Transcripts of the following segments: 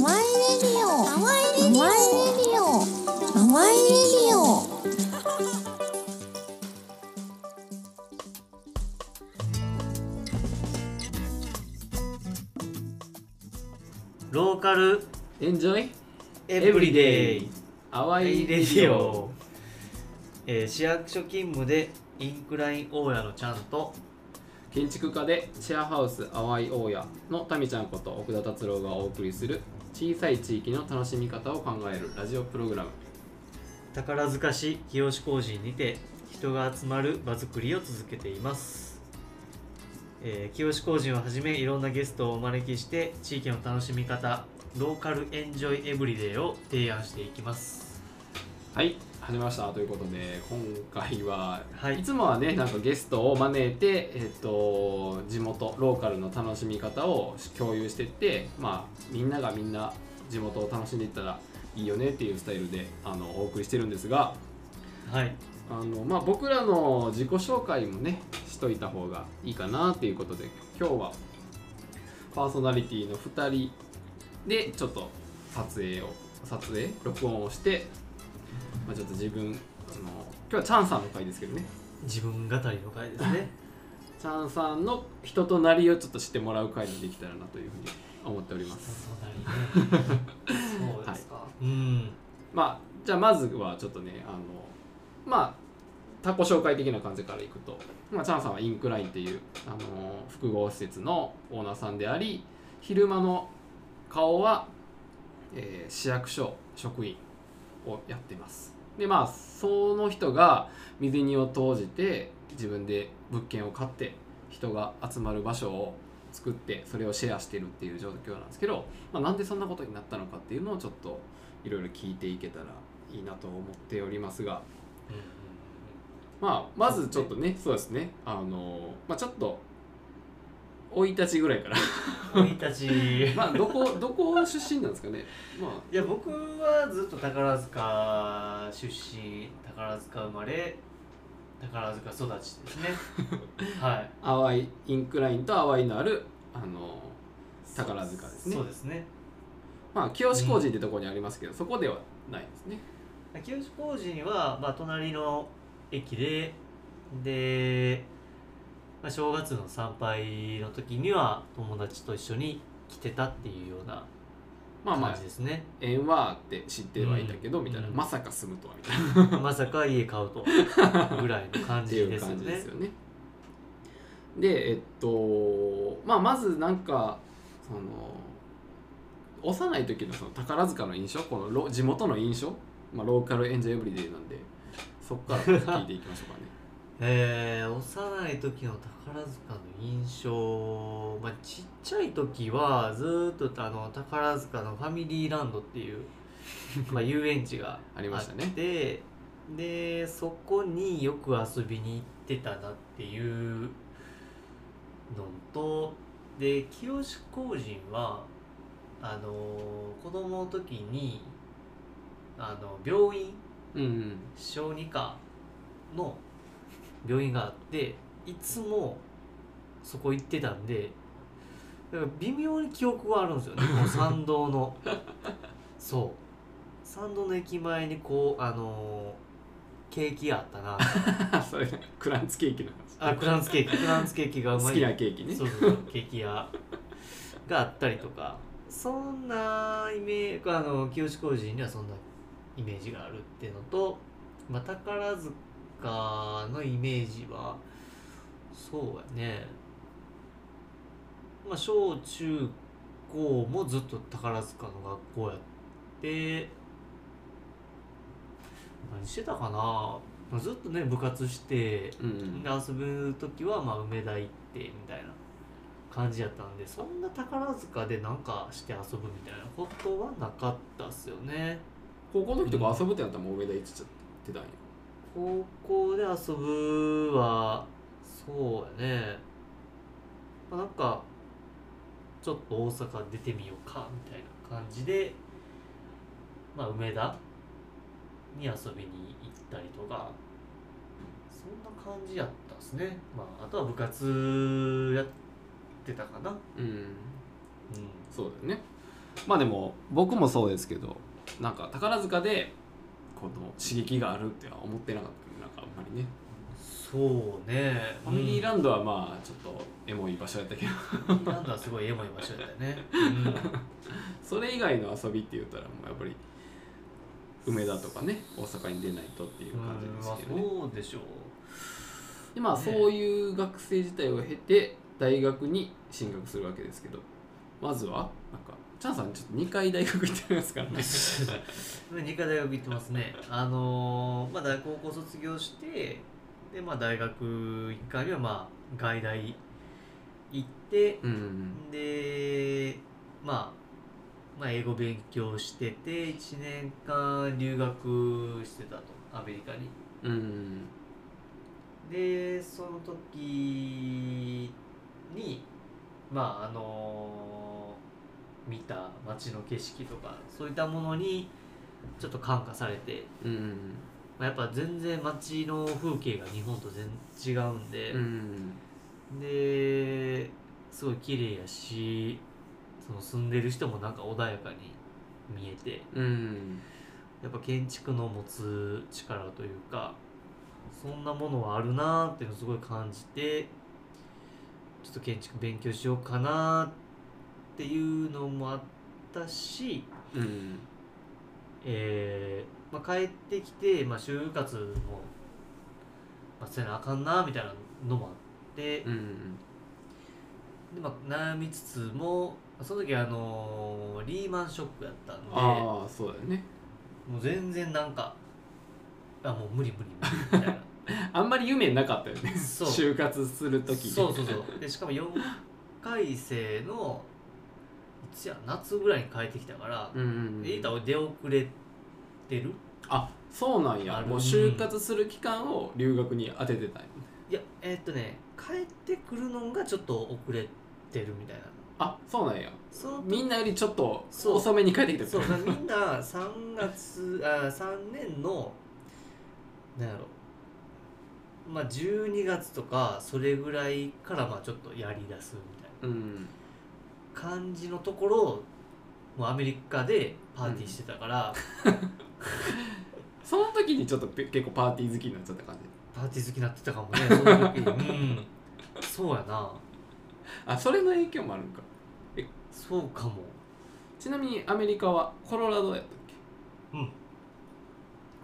awai radio awai？ radio awai radio。Local enjoy everyday。awai radio、えー市役所勤務でインクライン大家のチャンと。建築家でシェアハウス淡い大家のタミちゃんこと奥田達郎がお送りする小さい地域の楽しみ方を考えるラジオプログラム。宝塚市清工事にて人が集まる場作りを続けています、えー、清工事をはじめいろんなゲストをお招きして地域の楽しみ方ローカルエンジョイエブリデイを提案していきます。はい始めました。ということで今回は、はい。いつもはねなんかゲストを招いて、えっと地元ローカルの楽しみ方を共有していってまあみんながみんな地元を楽しんでいったらいいよねっていうスタイルであのお送りしてるんですがはい。あのまあ、僕らの自己紹介もねしといた方がいいかなっていうことで今日はパーソナリティの2人でちょっと撮影を撮影？録音をして、まあ、ちょっと自分あの今日はチャンさんの回ですけどね。自分語りの回ですね。チャンさんの人となりをちょっと知ってもらう回にできたらなというふうに思っております。そうですか、うん。まあじゃあまずはちょっとねあのまあ他己紹介的な感じからいくと、まあ、チャンさんはインクラインっていうあの複合施設のオーナーさんであり昼間の顔は、えー市役所職員をやってますでまあその人が水にを投じて自分で物件を買って人が集まる場所を作ってそれをシェアしてるっていう状況なんですけど、まあ、なんでそんなことになったのかっていうのをちょっといろいろ聞いていけたらいいなと思っておりますが、まあ、まずちょっとねそうですね。あの、まあ、ちょっと生い立ちぐらいから。生い立ち。まあどこどこ出身なんですかね。まあ。いや僕はずっと宝塚出身宝塚生まれ宝塚育ちですね。はい。淡いインクラインと淡いのあるあの宝塚ですね。そうですね。まあ清志工事ってところにありますけど、そこではないですね。清志工事には、まあ、隣の駅でで、まあ、正月の参拝の時には友達と一緒に来てたっていうようなまあまあ感じですね、縁はあって知ってはいたけど、うんみたいなうん。まさか住むとはみたいな。まさか家買うとぐらいの感ってじいう感ですよねじですよね。でえっとまあまずなんかその幼い時のその宝塚の印象？このロ地元の印象、まあ、ローカルエンジョイエブリデイなんでそこから聞いていきましょうかね。えー、幼い時の宝塚の印象、まあ、ちっちゃい時はずーっとあの宝塚のファミリーランドっていう まあ遊園地がありましたね。でそこによく遊びに行ってたなっていうのとで清志工人はあの子供の時にあの病院うんうん。小児科の病院があっていつもそこ行ってたんでだから微妙に記憶があるんですよね。こう参道の。そう。参道の駅前にこうあのーケーキ屋あったな。それクランツケーキの話。あクランツケーキ。クランツケーキがうまい。好きなケーキね。そうそうケーキ屋があったりとか。そんなイメージあの清志工事にはそんなイメージがあるっていうのと、まあ、宝塚のイメージはそうやね。まあ小中高もずっと宝塚の学校やって何してたかな。まあずっとね部活してうんうん。で遊ぶ時はまあ梅田行ってみたいな感じやったんでそんな宝塚でなんかして遊ぶみたいなことはなかったっすよね。高校の時とか遊ぶってなったらもう上田行ってちゃってたんよ高校で遊ぶはそうやね、まあ、なんかちょっと大阪出てみようかみたいな感じでまあ梅田に遊びに行ったりとかそんな感じやったっすね。まああとは部活やってたかな。うん。うん。そうだよね。まあでも僕もそうですけどなんか宝塚でこの刺激があるっては思ってなかったなんかあんまりね。そうね。ファミリーランドはまあちょっとエモい場所やったけど。ファミリーランドはすごいエモい場所だったよね、うん。それ以外の遊びって言ったらもうやっぱり梅田とかね大阪に出ないとっていう感じですけどね、そうでしょう。でまあね。そういう学生時代を経て大学に進学するわけですけどまずはチャンさんちょっと2回大学行ってますからね。2回大学行ってますね。あのーまあ大高校卒業してでまあ大学1回目はまあ外大行ってうんでまあまあ英語勉強してて1年間留学してたと。アメリカに。うんでその時にまああの見た街の景色とかそういったものにちょっと感化されて、うんまあ、やっぱ全然街の風景が日本と全然違うんで、うんですごい綺麗やしその住んでる人もなんか穏やかに見えてうんやっぱ建築の持つ力というかそんなものはあるなーっていうのをすごい感じてちょっと建築勉強しようかなっていうのもあったし、うん。えーまあ、帰ってきて、まあ、就活も、まあ、せなあかんなみたいなのもあって、うん。でまあ、悩みつつもその時あのーリーマンショックやったんでああそうだよね。もう全然なんかあもう無理無理無理みたいな。あんまり夢なかったよね。就活する時。そうそうそう。でしかも4回生のいつや夏ぐらいに帰ってきたから、うんうんエイタを出遅れてる？あそうなんある。やもう就活する期間を留学に当ててたんや。いやえーっとね帰ってくるのがちょっと遅れてるみたいな。あそうなんや。そのみんなよりちょっとそう。遅めに帰ってきたそうみんな3月あ3年のなんやろ。まあ12月とかそれぐらいからまあちょっとやりだすみたいな。うん感じのところをもうアメリカでパーティーしてたから、その時にちょっとぺ結構パーティー好きになっちゃった感じ？パーティー好きになってたかもねその時うん。そうやな。あそれの影響もあるんか？そうかも。ちなみにアメリカはコロラドやったっけ？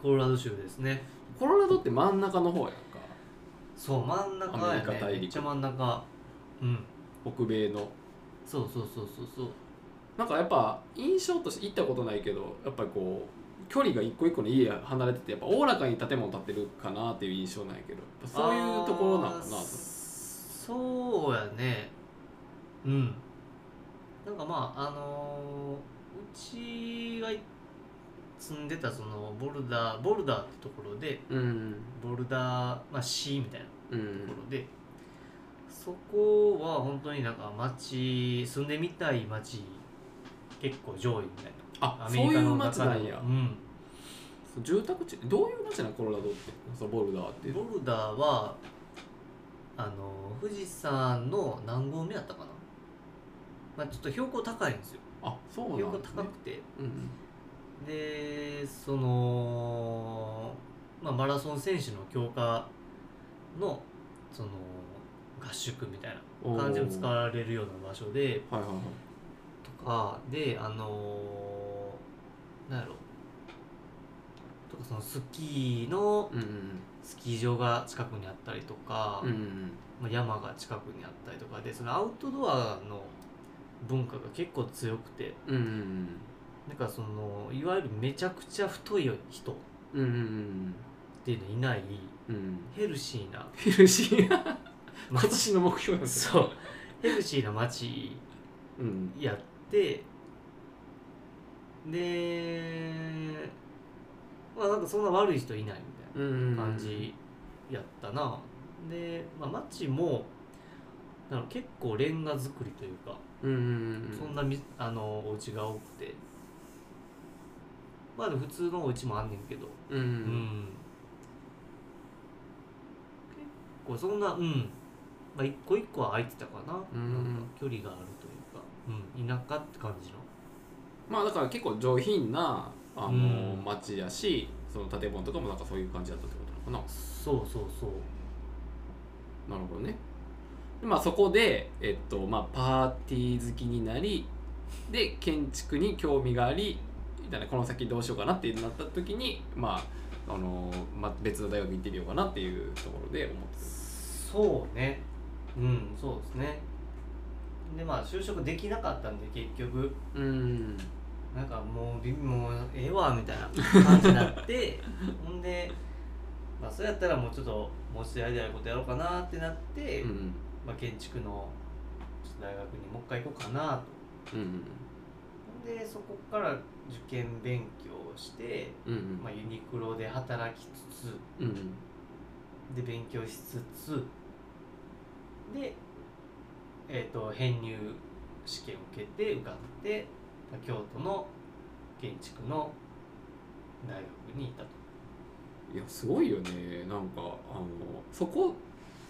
コロラド州ですね。コロラドって真ん中の方やんか。そう真ん中やアメリカ大陸。ねめっちゃ真ん中。うん。北米のそうそうそうそうそう。なんかやっぱ印象として行ったことないけどやっぱりこう距離が一個一個の家離れててやっぱおおらかに建物建ってるかなっていう印象なんやけどそういうところなのかなと。そうやね。うん。なんかまああのーうちが住んでたそのボルダーボルダーってところでうん。ボルダー、まあ、市みたいなうとんころで、そこは本当になんか街住んでみたい街結構上位みたいな。あそういう街なんや。うん。住宅地？どういう街なのコロラドって？そのボルダーってボルダーはあの富士山の何合目やったかな、まあ、ちょっと標高高いんですよ。あそうなん標高高くて。うん。でその、まあ、マラソン選手の強化のその合宿みたいな感じで使われるような場所ではいはいはい。とかであのなんやろ。とかそのスキーのうんスキー場が近くにあったりとか、うんうんまあ、山が近くにあったりとかでそのアウトドアの文化が結構強くてうんうんなんかそのいわゆるめちゃくちゃ太い人っていうのいないうん。ヘルシーなヘルシーな 今街年の目標なんですそう。ヘルシーな街うんやってでまあなんかそんな悪い人いないみたいうんな感じやったな、で、まあ、街もなんか結構レンガ造りというか、うんうんうんそんなみあのお家が多くて。まあでも普通のお家もあんねんけど。うんううん。ん。結構そんなうんまあ一個一個は空いてたかな,、うん。なんか距離があるというか、うん、田舎って感じの？まあだから結構上品なあの、うん。街やしその建物とかもなんかそういう感じだったってことなのかそうそうそう。ななるほどね。でまあそこでえっとまあパーティー好きになりで建築に興味がありみたいなこの先どうしようかなってなった時にまああのまあ、別の大学行ってみようかなっていうところで思ってそうねうんそうですね。でまあ就職できなかったんで結局。るうん。なんかもうびもうええわみたいな感じになって ほんでまあそうやったらもうちょっともう一度やりたいことやろうかなってなって、うん。まあ、建築の大学にもう一回行こうかなと。うんでそこから受験勉強をして、うんうん。まあ、ユニクロで働きつつうん。で勉強しつつで、えー、と編入試験を受けて受かってまあ京都の建築の大学に行ったと。いやすごいよね。なんかあのそこ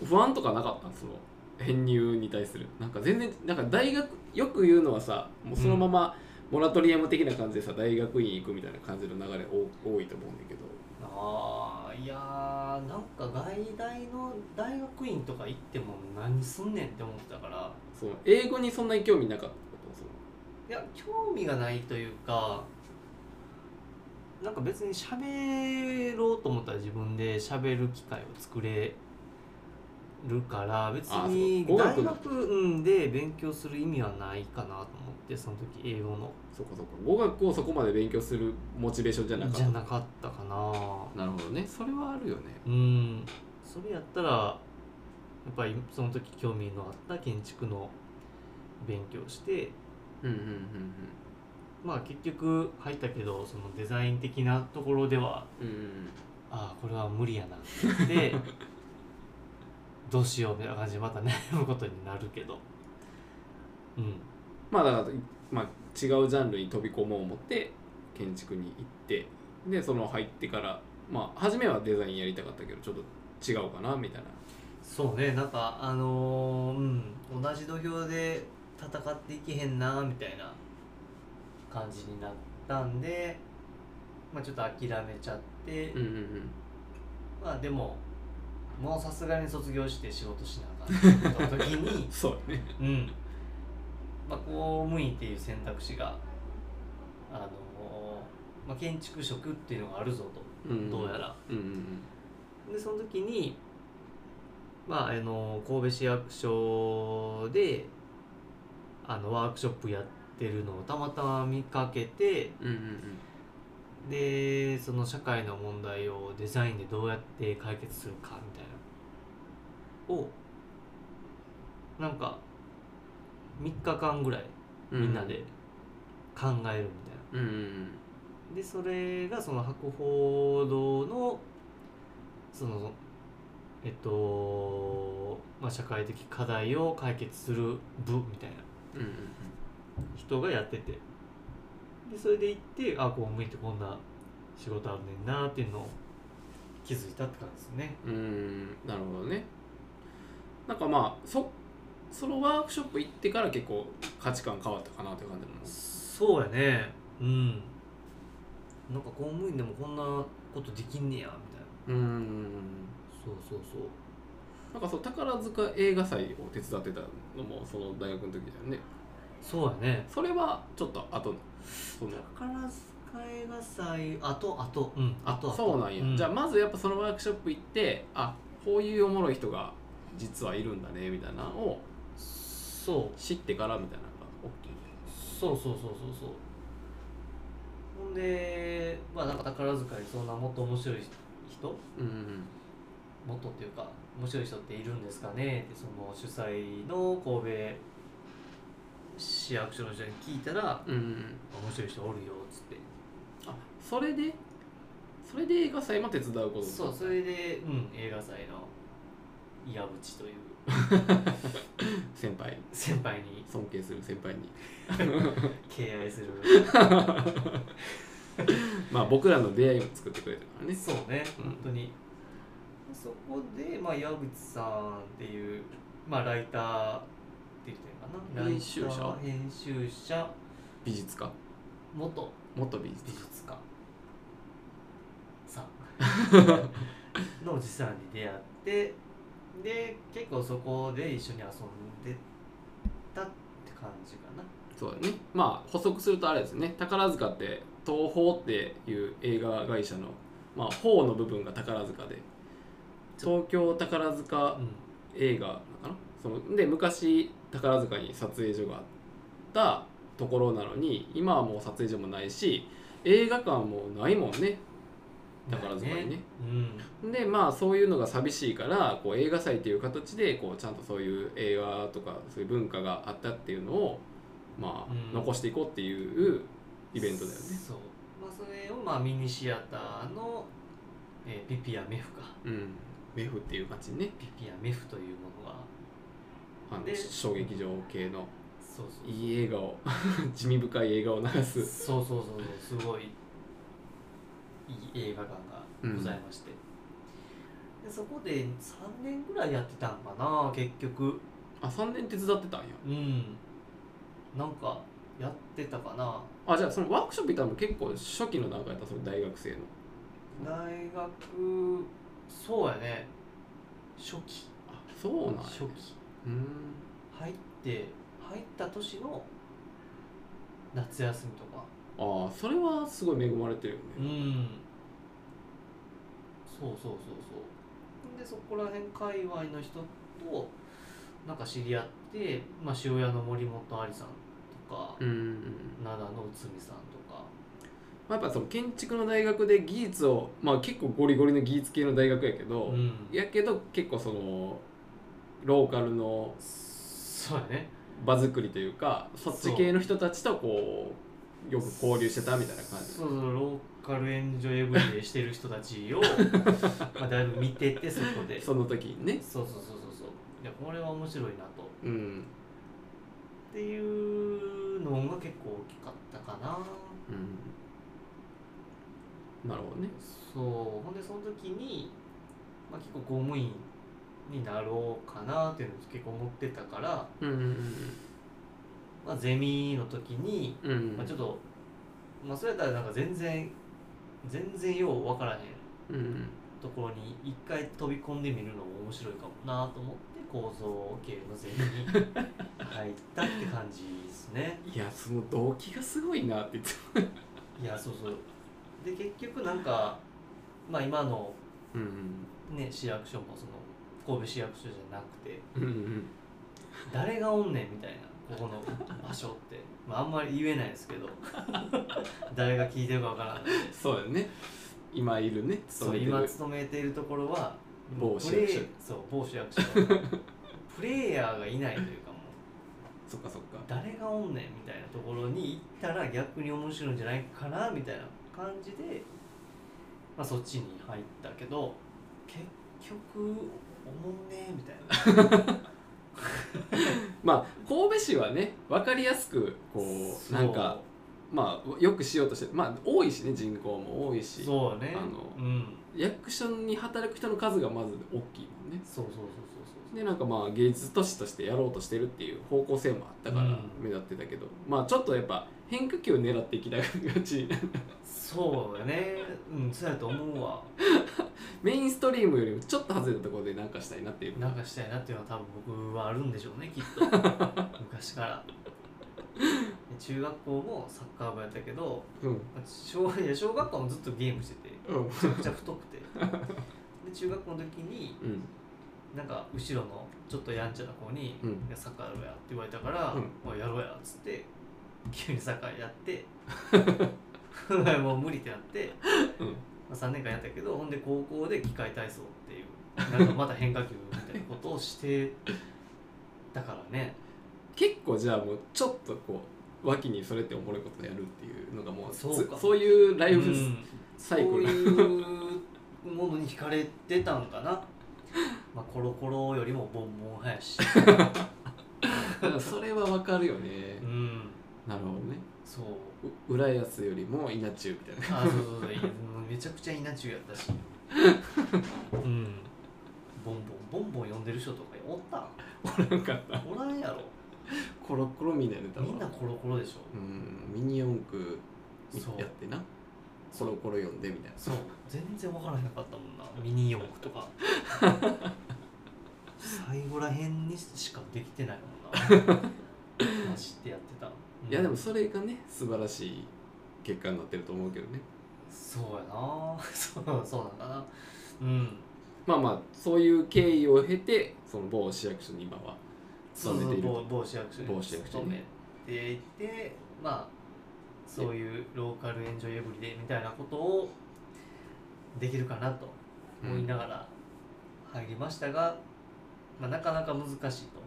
不安とかなかったその編入に対する。なんか全然なんか大学よく言うのはさもうそのままモラトリアム的な感じでさ大学院行くみたいな感じの流れ多多いと思うんだけど。ああいやーなんか外大の大学院とか行っても何すんねんって思ってたから。その英語にそんなに興味なかったことその。いや興味がないというかなんか別に喋ろうと思ったら自分で喋る機会を作れるから別にあそう語学の。大学うんで勉強する意味はないかなと思ってその時英語の。そうかそうか語学をそこまで勉強するモチベーションじゃなかった。じゃなかったかな。なるほどね。それはあるよね。うん。それやったらやっぱりその時興味のあった建築の勉強をしてうんうんうんまあ結局入ったけどそのデザイン的なところではうんうんああこれは無理やなって言ってどうしようみたいな感じでまた悩むことになるけど。うんまあだから、まあ、違うジャンルに飛び込もう思って建築に行ってでその入ってからまあ初めはデザインやりたかったけどちょっと違うかなみたいな。そうねなんかあのーうん同じ土俵で戦っていけへんなみたいな感じになったんでまあちょっと諦めちゃって、うんうんうん。まあでももうさすがに卒業して仕事しなあかった時に そうね。うんまあ、公務員っていう選択肢が、あのまあ、建築職っていうのがあるぞと、うん。どうやら。うんうんでその時に、まあ、あの神戸市役所であのワークショップやってるのをたまたま見かけてうんうんうん。でその社会の問題をデザインでどうやって解決するかみたいな。をなんか3日間ぐらいうん。みんなで考えるみたいな。うんうんでそれがその博報堂のそのえっと、まあ、社会的課題を解決する部みたいな。人がやってて。でそれで行ってあ公務員ってこんな仕事あるねんなっていうのを気づいたって感じですね。うんうんなるほどね。なんかまあそそのワークショップ行ってから結構価値観変わったかなっていう感じなのそうやね。うん。なんか公務員でもこんなことできんねやみたいな。うん。そうそうそう。なんかそう宝塚映画祭を手伝ってたのもその大学の時だよね。そうやね。それはちょっと後その。宝塚映画祭あとあとうんあとそうなんや、じゃあまずやっぱそのワークショップ行ってあこういうおもろい人が実はいるんだねみたいなのをそう。知ってからみたいなのが大きい。そうそうそうそうそう。ほんでまあなんか宝塚にそんなもっと面白い人？うんうんもっとっていうか面白い人っているんですかね？ってその主催の神戸市役所の人に聞いたらうん面白い人おるよっつって。あそれで？それで映画祭も手伝うことそうそれでうん映画祭の岩渕という 先輩先輩に。尊敬する先輩に。敬愛する。まあ僕らの出会いを作ってくれたからね。そうね、うん。本当に。そこで、まあ、矢口さんっていう、まあ、ライターって言ってるかな？編集者？編集者。美術家。元。元美術美術家さん。のおじさんに出会ってで結構そこで一緒に遊んでたって感じかな。そうだね。まあ補足するとあれですね。宝塚って東宝っていう映画会社のまあ宝の部分が宝塚で。東京宝塚うん。映画なのかな？そので昔宝塚に撮影所があったところなのに今はもう撮影所もないし映画館もないもんね宝塚にね。うん。でまあそういうのが寂しいからこう映画祭っていう形でこうちゃんとそういう映画とかそういう文化があったっていうのをまあ、うん。残していこうっていうイベントだよね。そう、まあ、それをまあミニシアターの、えーピピアメフか。うん、メフっていう感じね。ピピアメフというものが。あので小劇場系の。いい映画を 地味深い映画を流す。そうそうそうそう。すごいいい映画館がございまして、でそこで3年ぐらいやってたんかな結局。あ3年手伝ってたんや。うん。なんかやってたかな。あじゃあそのワークショップ行ったのも結構初期の段階やったその大学生の。大学そうやね。初期。あそうなんや。初期。うん。入って入った年の夏休みとかああそれはすごい恵まれてるようね。ん。そうそうそうそう。でそこら辺界隈の人となんか知り合って、まあ、塩屋の森本ありさんとか、うん灘の内海さんとか。まあ、やっぱその建築の大学で技術をまあ結構ゴリゴリの技術系の大学やけど、うん。やけど結構そのローカルのそうやね。場作りというかそっち系の人たちとこうよく交流してたみたいな感じ。そうそうローカルエンジョイエブリデイしてる人たちを まあだいぶ見ててそこで。その時にね。そうそうそうそうそう。いやこれは面白いなと。うん。っていうのが結構大きかったかな。うん。なるほどね。そう。ほんでその時に、まあ、結構公務員になろうかなっていうのを結構思ってたから、うんうんまあ、ゼミの時に、うん。うんまあ、ちょっと、まあ、それやったらなんか全然全然よう分からへんうん。うんところに一回飛び込んでみるのも面白いかもなと思って構造系のゼミに入ったって感じですね。いやその動機がすごいなって言っていやそうそう。で結局なんかまあ今のうん。ね市役所もその神戸市役所じゃなくてうんうん。誰がおんねんみたいなここの場所って、まあ、あんまり言えないですけど。誰が聞いてるかわからない。そうだよね。今いるね。そう勤めてる。今勤めているところは某市役所。プレイそう某市役所。プレイヤーがいないというかもう。そっかそっか。誰がおんねんみたいなところに行ったら逆に面白いんじゃないかなみたいな感じで、まあ、そっちに入ったけど結局おもんねえみたいな まあ神戸市はね分かりやすくこうなんかまあよくしようとしてまあ多いしね人口も多いし。そうね。あのうん。役所に働く人の数がまず大きいもんね。そうそうそうそうそう。でなんかまあ芸術都市としてやろうとしてるっていう方向性もあったからうん。目立ってたけど、まあちょっとやっぱ変化球を狙っていきたいがちそうやね。うんそうやと思うわ。メインストリームよりもちょっと外れたところでなんかしたいなっていう。なんかしたいなっていうのは多分僕はあるんでしょうねきっと。昔から。で中学校もサッカー部やったけどうん。小いや小学校もずっとゲームしててうん。めちゃくちゃ太くて。で中学校の時にうん。なんか後ろのちょっとやんちゃな子に「うん。いやサッカーやろうや」って言われたから「うん。おいやろうや」っつって急にサッカーやって もう無理ってなって、うん。まあ、3年間やったけどほんで高校で機械体操っていうなんかまた変化球みたいなことをしてたからね。結構じゃあもうちょっとこう脇にそれっておもろいことやるっていうのがもうそうか。つそういうライフうん。そうサイクル、いうものに惹かれてたんかな。まあコロコロよりもボンボン早し。それはわかるよね。うん。なるほどね。そうう浦安よりも稲中みたいな。あそうそうそういやめちゃくちゃ稲中やったし。うん。ボンボンボンボン呼んでる人とかおったおらんかった。おらんやろ。コロコロみたいなネタはみんなコロコロでしょ。うん。ミニ四駆そう。やってな。コロコロ読んでみたいな。そう。全然分からへんかったもんな。ミニ四駆とか。最後らへんにしかできてないもんな。走ってやってた、うんいやでもそれがね素晴らしい結果になってると思うけどね。そうやな。そうそうなんだな。うん。まあまあそういう経緯を経てその某市役所に今はそう勤めている某某市役所に某市役所に。勤めていてまあそういうローカルエンジョイエブリデイみたいなことをできるかなと思いながら入りましたが、まあ、なかなか難しいと。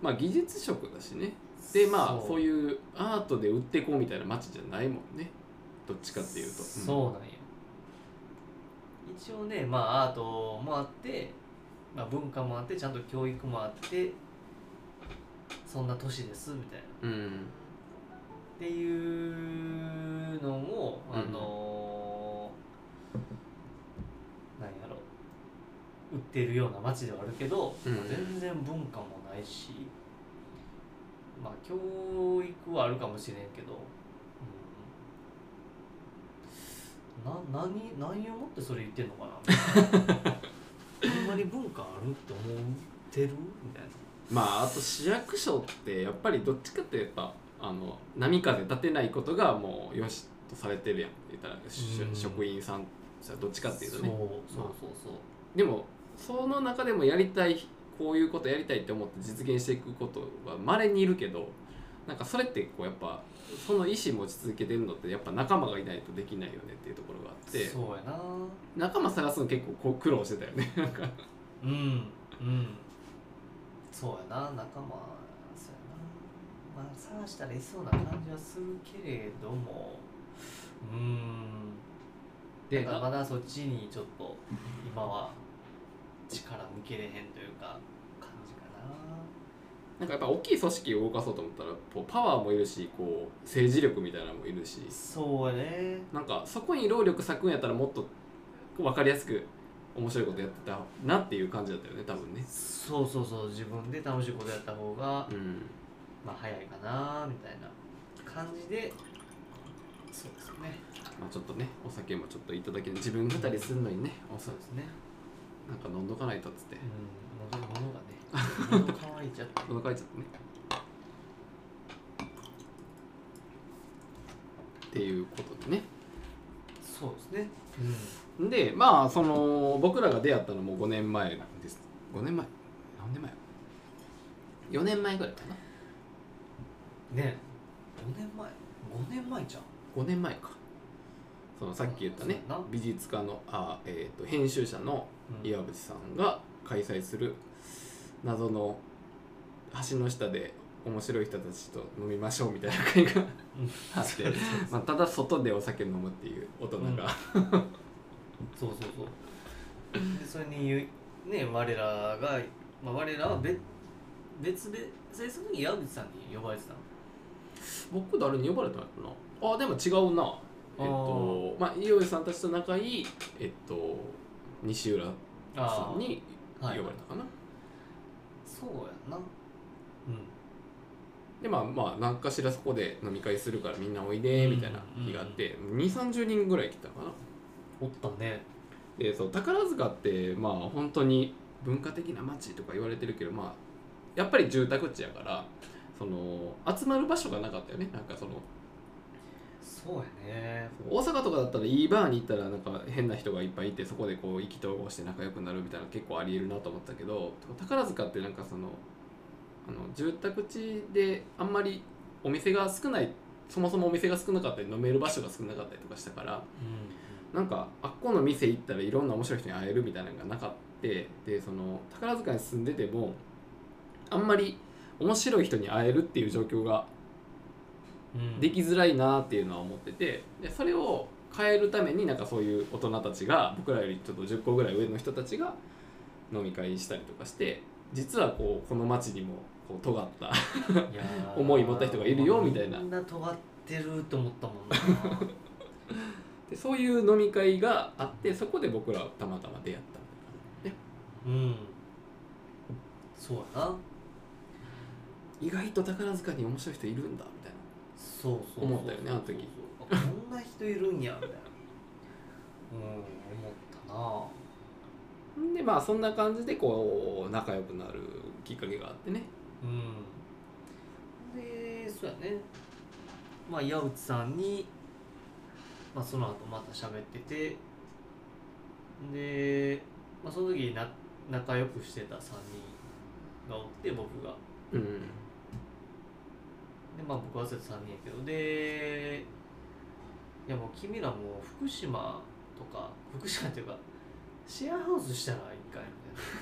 まあ技術職だしねでまあそう。そういうアートで売っていこうみたいな街じゃないもんね。どっちかっていうと。そうなんや。一応ねまあアートもあって、まあ、文化もあってちゃんと教育もあってそんな都市ですみたいな。うん、っていうのをあのー、なんやろ。売ってるような街ではあるけど、うん。まあ全然文化もないしまあ教育はあるかもしれんけど、うん、な何何をもってそれ言ってんのかな。あんまり文化あるって思ってる？みたいな。まああと市役所ってやっぱりどっちかっていうとあの波風立てないことがもうよしとされてるやん。言ったら、しうん。職員さんじゃどっちかっていうとね。そうそうそうそう。でもその中でもやりたいこういうことやりたいって思って実現していくことはまれにいるけどなんかそれってこうやっぱその意思持ち続けてるのってやっぱ仲間がいないとできないよねっていうところがあってそうやな。仲間探すの結構こう苦労してたよね なんか。うんうん。そうやな。仲間そうやなまあ探したらいそうな感じはするけれども。うん。でまだそっちにちょっと今は力向けれへんというか感じかな。んかやっぱ大きい組織を動かそうと思ったらこうパワーもいるしこう政治力みたいなのもいるし。なそうやね。なんかそこに労力割くんやったらもっと分かりやすく面白いことやってたなっていう感じだったよね多分ね。そうそうそう。自分で楽しいことやった方が、うん。まあ早いかなみたいな感じでそうですね。まあちょっとねお酒もちょっといただけ自分語りするのにね。お酒そうですねなんか飲んどかないとっつって。うん喉喉がね 喉乾いちゃって喉かいちゃって。ねっていうことでね。そうですね。でまあその僕らが出会ったのも5年前です。5年前？何年前？4年前ぐらいかな。うんね5年前？5年前じゃん。5年前かそのさっき言ったね美術家のあ、えー、と編集者のうん。岩渕さんが開催する謎の橋の下で面白い人たちと飲みましょうみたいな会があって、まあ、ただ外でお酒飲むっていう大人が、そうそうそう。でそれに言うね我らが、まあ、我らは別別でその時矢口さんに呼ばれてたの？僕誰に呼ばれたのかな？あでも違うなえっとまあ井上さんたちと仲いいえっと西浦さんに呼ばはい。れたかな、そうやんな。うん。でまあまあ何かしらそこで飲み会するからみんなおいでみたいな日があって、2 3 0人ぐらい来たかな。おったね。でそう宝塚ってまあ本当に文化的な街とか言われてるけどまあやっぱり住宅地やからその集まる場所がなかったよね。なんかそのそうやね。大阪とかだったらいいバーに行ったらなんか変な人がいっぱいいてそこでこう意気投合して仲良くなるみたいな結構ありえるなと思ったけど宝塚ってなんかそのあの住宅地であんまりお店が少ないそもそもお店が少なかったり飲める場所が少なかったりとかしたからうなんかあっこの店行ったらいろんな面白い人に会えるみたいなのがなかってでその宝塚に住んでてもあんまり面白い人に会えるっていう状況ができづらいなっていうのは思っててでそれを変えるためになんかそういう大人たちが僕らよりちょっと10個ぐらい上の人たちが飲み会したりとかして実はこうこの町にもこう尖った 思い持った人がいるよみたいな。みんな尖ってると思ったもんな。でそういう飲み会があってそこで僕らはたまたま出会ったんだうん。そうやな。意外と宝塚に面白い人いるんだそうそう思ったよねあの時。そうそうほんな人いるんやみたいな。うん思ったな。でまあそんな感じでこう仲良くなるきっかけがあってね。うん。でそうやね。まあ岩内さんに、まあ、その後また喋ってて。で、まあ、その時にな仲良くしてた3人がおって僕が。うんでまあ僕はそれ3人やけど。でいやもう君らもう福島とか福島っていうかシェアハウスしたらいいんかい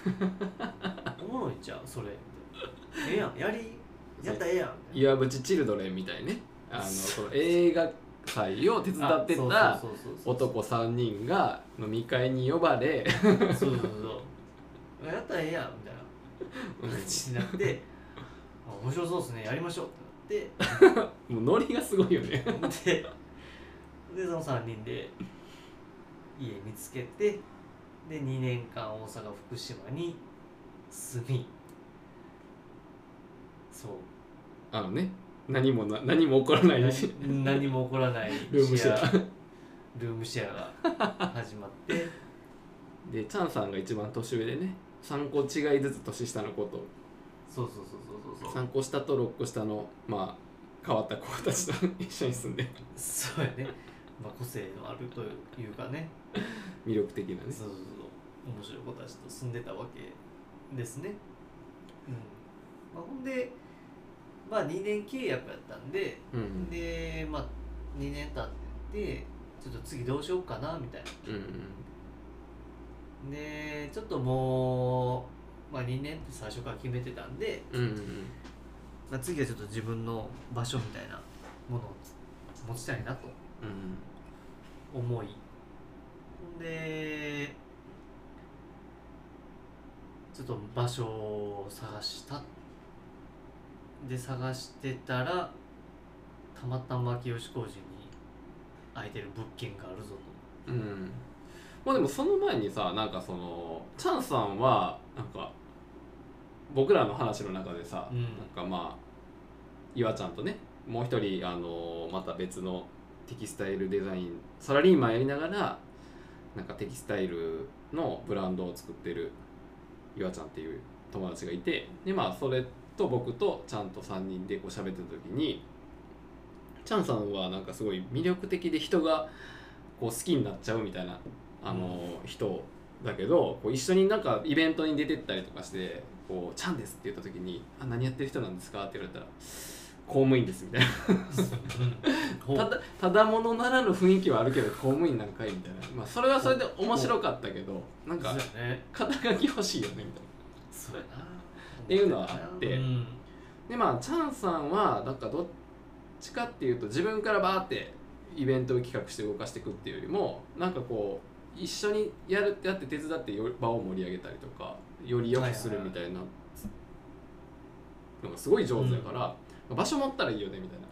みたいな。おもろいんちゃう？それ。ええやん。やりやったらええやん。いな岩渕チルドレンみたいね。あのその映画祭を手伝ってた男3人が飲み会に呼ばれ、そうそうそうそう。やったらええやんみたいな。感じになって。あ面白そうですね。やりましょう もうノリがすごいよね。てででその3人で家見つけてで2年間大阪福島に住み。そう。あのね何もな何も起こらない。し何何も起こらない ルームシェア。ルームシェアが始まって。でチャンさんが一番年上でね3個違いずつ年下の子と。そうそうそうそう3個下と6個下のまあ変わった子たちと一緒に住んで。そうやね、まあ、個性のあるというかね。魅力的なね。そうそうそう。面白い子たちと住んでたわけですね。うん。まあ、ほんでまあ2年契約やったんでうんでまあ2年経ってちょっと次どうしようかなみたいな。うん。でちょっともう、まあ、2年って最初から決めてたんで、うんうんまあ、次はちょっと自分の場所みたいなものを持ちたいなとうん思い。でちょっと場所を探した。で探してたらたまたま清志工事に空いてる物件があるぞうんうん。まあでもその前にさなんかそのチャンさんはなんか僕らの話の中でさ、うん。なんかまあ岩ちゃんとねもう一人あのまた別のテキスタイルデザインサラリーマンやりながらなんかテキスタイルのブランドを作ってる岩ちゃんっていう友達がいてでまあそれと僕とちゃんと3人でこう喋ってた時にチャンさんはなんかすごい魅力的で人がこう好きになっちゃうみたいなあの、人だけどこう一緒になんかイベントに出てったりとかして「こうチャンです」って言った時に「あ何やってる人なんですか?」って言われたら「公務員です」みたいな。ただただものならぬ雰囲気はあるけど公務員なんかいみたいな、まあ、それはそれで面白かったけどなんか肩書き欲しいよねみたいな。そうやな。ていうのはあって。うん。でまあチャンさんはなんかどっちかっていうと自分からバーってイベントを企画して動かしていくっていうよりもなんかこう一緒にやるやって手伝ってよ場を盛り上げたりとかより良くするみたいなのがすごい上手だから、場所持ったらいいよねみたいな、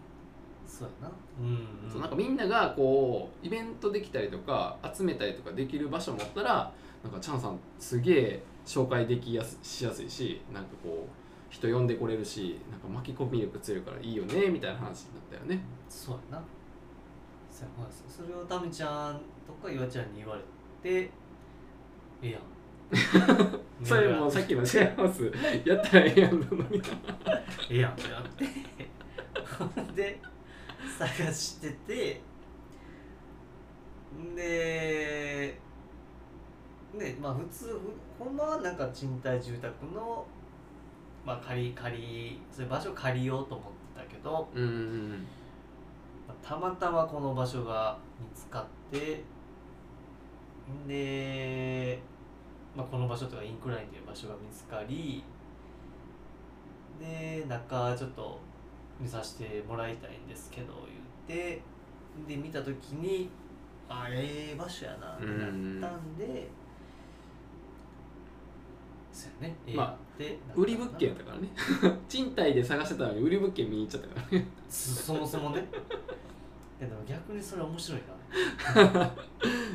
そうやな。うんそうなんかみんながこうイベントできたりとか集めたりとかできる場所持ったらなんかチャンさんすげえ紹介できやすしやすいしなんかこう人呼んでこれるしなんか巻き込み力強いからいいよねみたいな話になったよね。そうやな。そそれをタミちゃんとか岩ちゃんに言われてええやんそれもうさっきのシェアハウスやったらええやんのにええやんってなって。ほ んで探しててでねまあ普通ほんまはなんか賃貸住宅のまあ借り借りそういう場所借りようと思ってたけど、うんうんまあたまたまこの場所が見つかってんで、まあ、この場所とかインクラインという場所が見つかりで中ちょっと見させてもらいたいんですけど言ってで見た時にあええ場所やなってなったんで、そうやねええまあってなった売り物件やったからね。賃貸で探してたのに売り物件見に行っちゃったからね。そそもそもね。いやでも逆にそれ面白いな。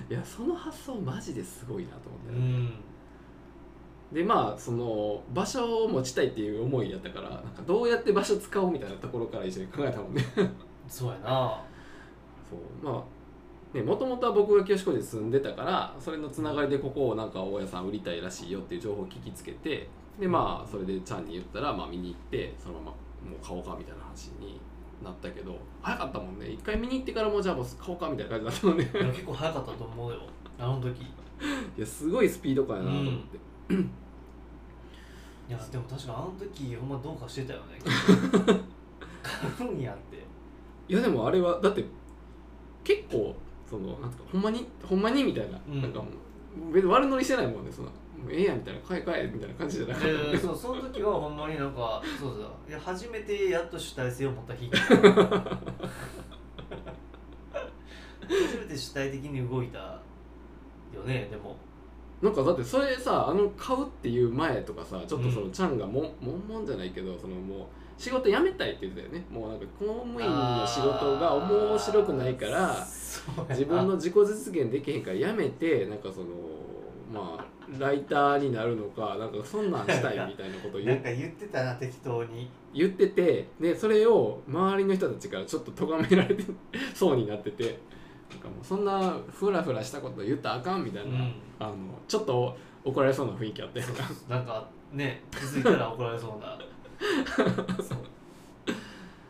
いやその発想マジですごいなと思って、うんでまあその場所を持ちたいっていう思いやったからなんかどうやって場所使おうみたいなところから一緒に考えたもんね。そうやな。そう。まあねもともとは僕が清志工事に住んでたからそれのつながりでここをなんか大家さん売りたいらしいよっていう情報を聞きつけてでまあそれでちゃんに言ったら、まあ、見に行ってそのままもう買おうかみたいな話になったけど早かったもんね。一回見に行ってからもうじゃあもう買おうかみたいな感じだったもんね。結構早かったと思うよ。あの時。いやすごいスピード感やなと思って、いやでも確かあの時ほんまどうかしてたよね。買うんやって。いやでもあれはだって結構そのなんかほんまにほんまにみたいな,、うん。なんかもう別に悪乗りしてないもんねそのもうええやんみたいな買え買えみたいな感じじゃなかったねでそうその時はほんまになんかそうそう。いや初めてやっと主体性を持った日。初めて主体的に動いたよねでもなんかだってそれさあの買うっていう前とかさちょっとその、うん。ちゃんがももんもんじゃないけどそのもう仕事辞めたいって言ってたよね。もうなんか公務員の仕事が面白くないから自分の自己実現できへんから辞めてなんかそのまあライターになるのかなんかそんなんしたいみたいなことを言っ なんか言ってたな適当に。言っててでそれを周りの人たちからちょっと咎められてそうになっててかもうそんなフラフラしたこと言ったらあかんみたいな、うん。あのちょっと怒られそうな雰囲気あったよななんかね気づいたら怒られそうな。そう。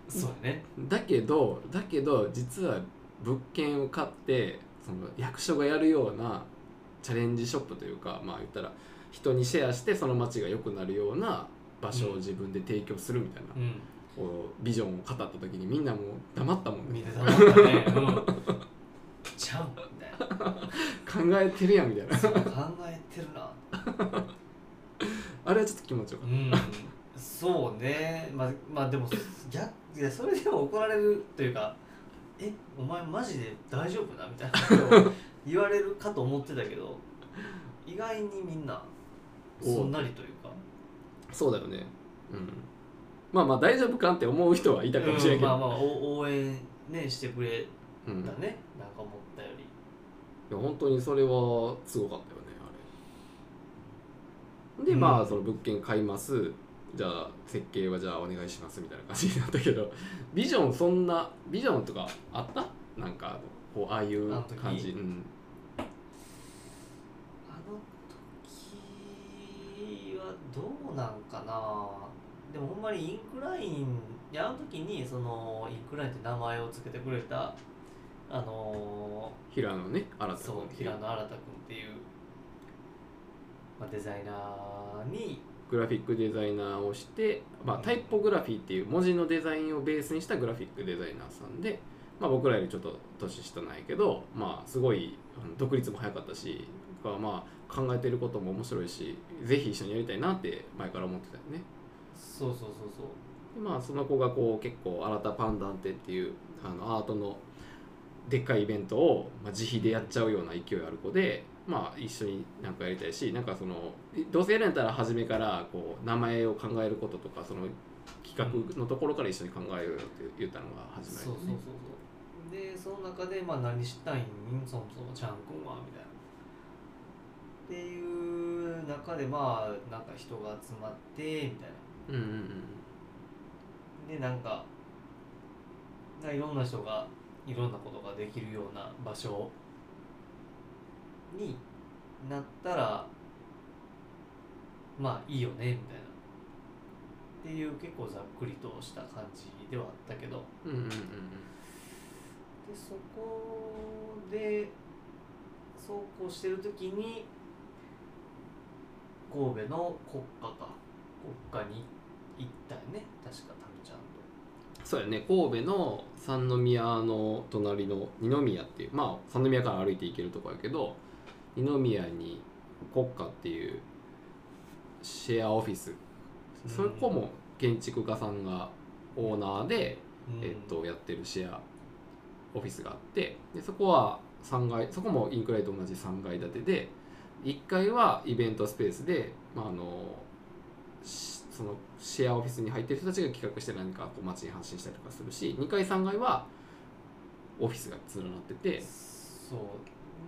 そうやね。だけどだけど実は物件を買ってその役所がやるようなチャレンジショップというかまあ言ったら人にシェアしてその街が良くなるような場所を自分で提供するみたいな、うん。こうビジョンを語った時にみんなもう黙ったもんね。見てたもんだね。うんちゃうみたいな。考えてるやんみたいな。そう考えてるな。あれはちょっと気持ちよかっうん。そうね。まあまあでも逆いやそれでも怒られるというかえお前マジで大丈夫なみたいなことを言われるかと思ってたけど意外にみんなそんなりというか。たそうだよね。うん。まあまあ大丈夫かって思う人はいたかもしれんけど、うん。まあまあお応援ねしてくれうん。たね、なんか思ったよりいや本当にそれはすごかったよねあれ。でうん。まあその物件買います。じゃあ設計はじゃあお願いしますみたいな感じになったけど。ビジョンそんなビジョンとかあった？なんかこうああいうあの時。感じ。うん。あの時はどうなんかな？でもほんまにインクラインいやあの時にそのインクラインって名前を付けてくれたあの平野ね新たそう平野新君っていう、まあ、デザイナーに。グラフィックデザイナーをして、まあ、タイポグラフィーっていう文字のデザインをベースにしたグラフィックデザイナーさんで、まあ、僕らよりちょっと年下ないけど、まあ、すごい独立も早かったしまあ考えてることも面白いしぜひ一緒にやりたいなって前から思ってたよね。そうそうそうそう。でまあその子がこう結構新たパンダンテっていうあのアートのでっかいイベントを、まあ、自費でやっちゃうような勢いある子で、まあ、一緒になんかやりたいしなんかそのどうせやるんやったら初めからこう名前を考えることとかその企画のところから一緒に考えようよって言ったのが始まりそうそうそうそう。でその中でまあ何したいんそもそもちゃんくんはみたいな。っていう中でまあなんか人が集まってみたいな。うんうんうん。でなんかないろんな人がいろんなことができるような場所になったらまあいいよねみたいな。っていう結構ざっくりとした感じではあったけど。うんうんうんうん。でそこでそうこうしてる時に神戸の国家か。国家に行ったよね確か。そうやね。神戸の三宮の隣の二宮っていうまあ三宮から歩いて行けるとこやけど二宮に国家っていうシェアオフィス。そこも建築家さんがオーナーで、うん。えっと、やってるシェアオフィスがあってでそこは3階そこもインクライと同じ3階建てで1階はイベントスペースで、まあ、あのしそのシェアオフィスに入ってる人たちが企画して何かこう街に発信したりとかするし2階3階はオフィスが連なってて。そう。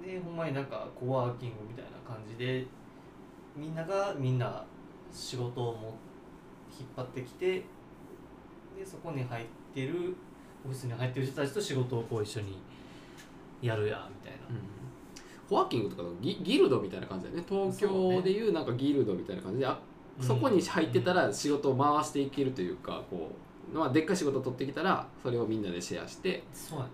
でほんまになんかコワーキングみたいな感じでみんながみんな仕事をも引っ張ってきてでそこに入ってるオフィスに入ってる人たちと仕事をこう一緒にやるやみたいな、コワーキングとかのギギルドみたいな感じだよね。東京でいうなんかギルドみたいな感じであそこに入ってたら仕事を回していけるというかこう、まあ、でっかい仕事を取ってきたらそれをみんなでシェアしてそうやな。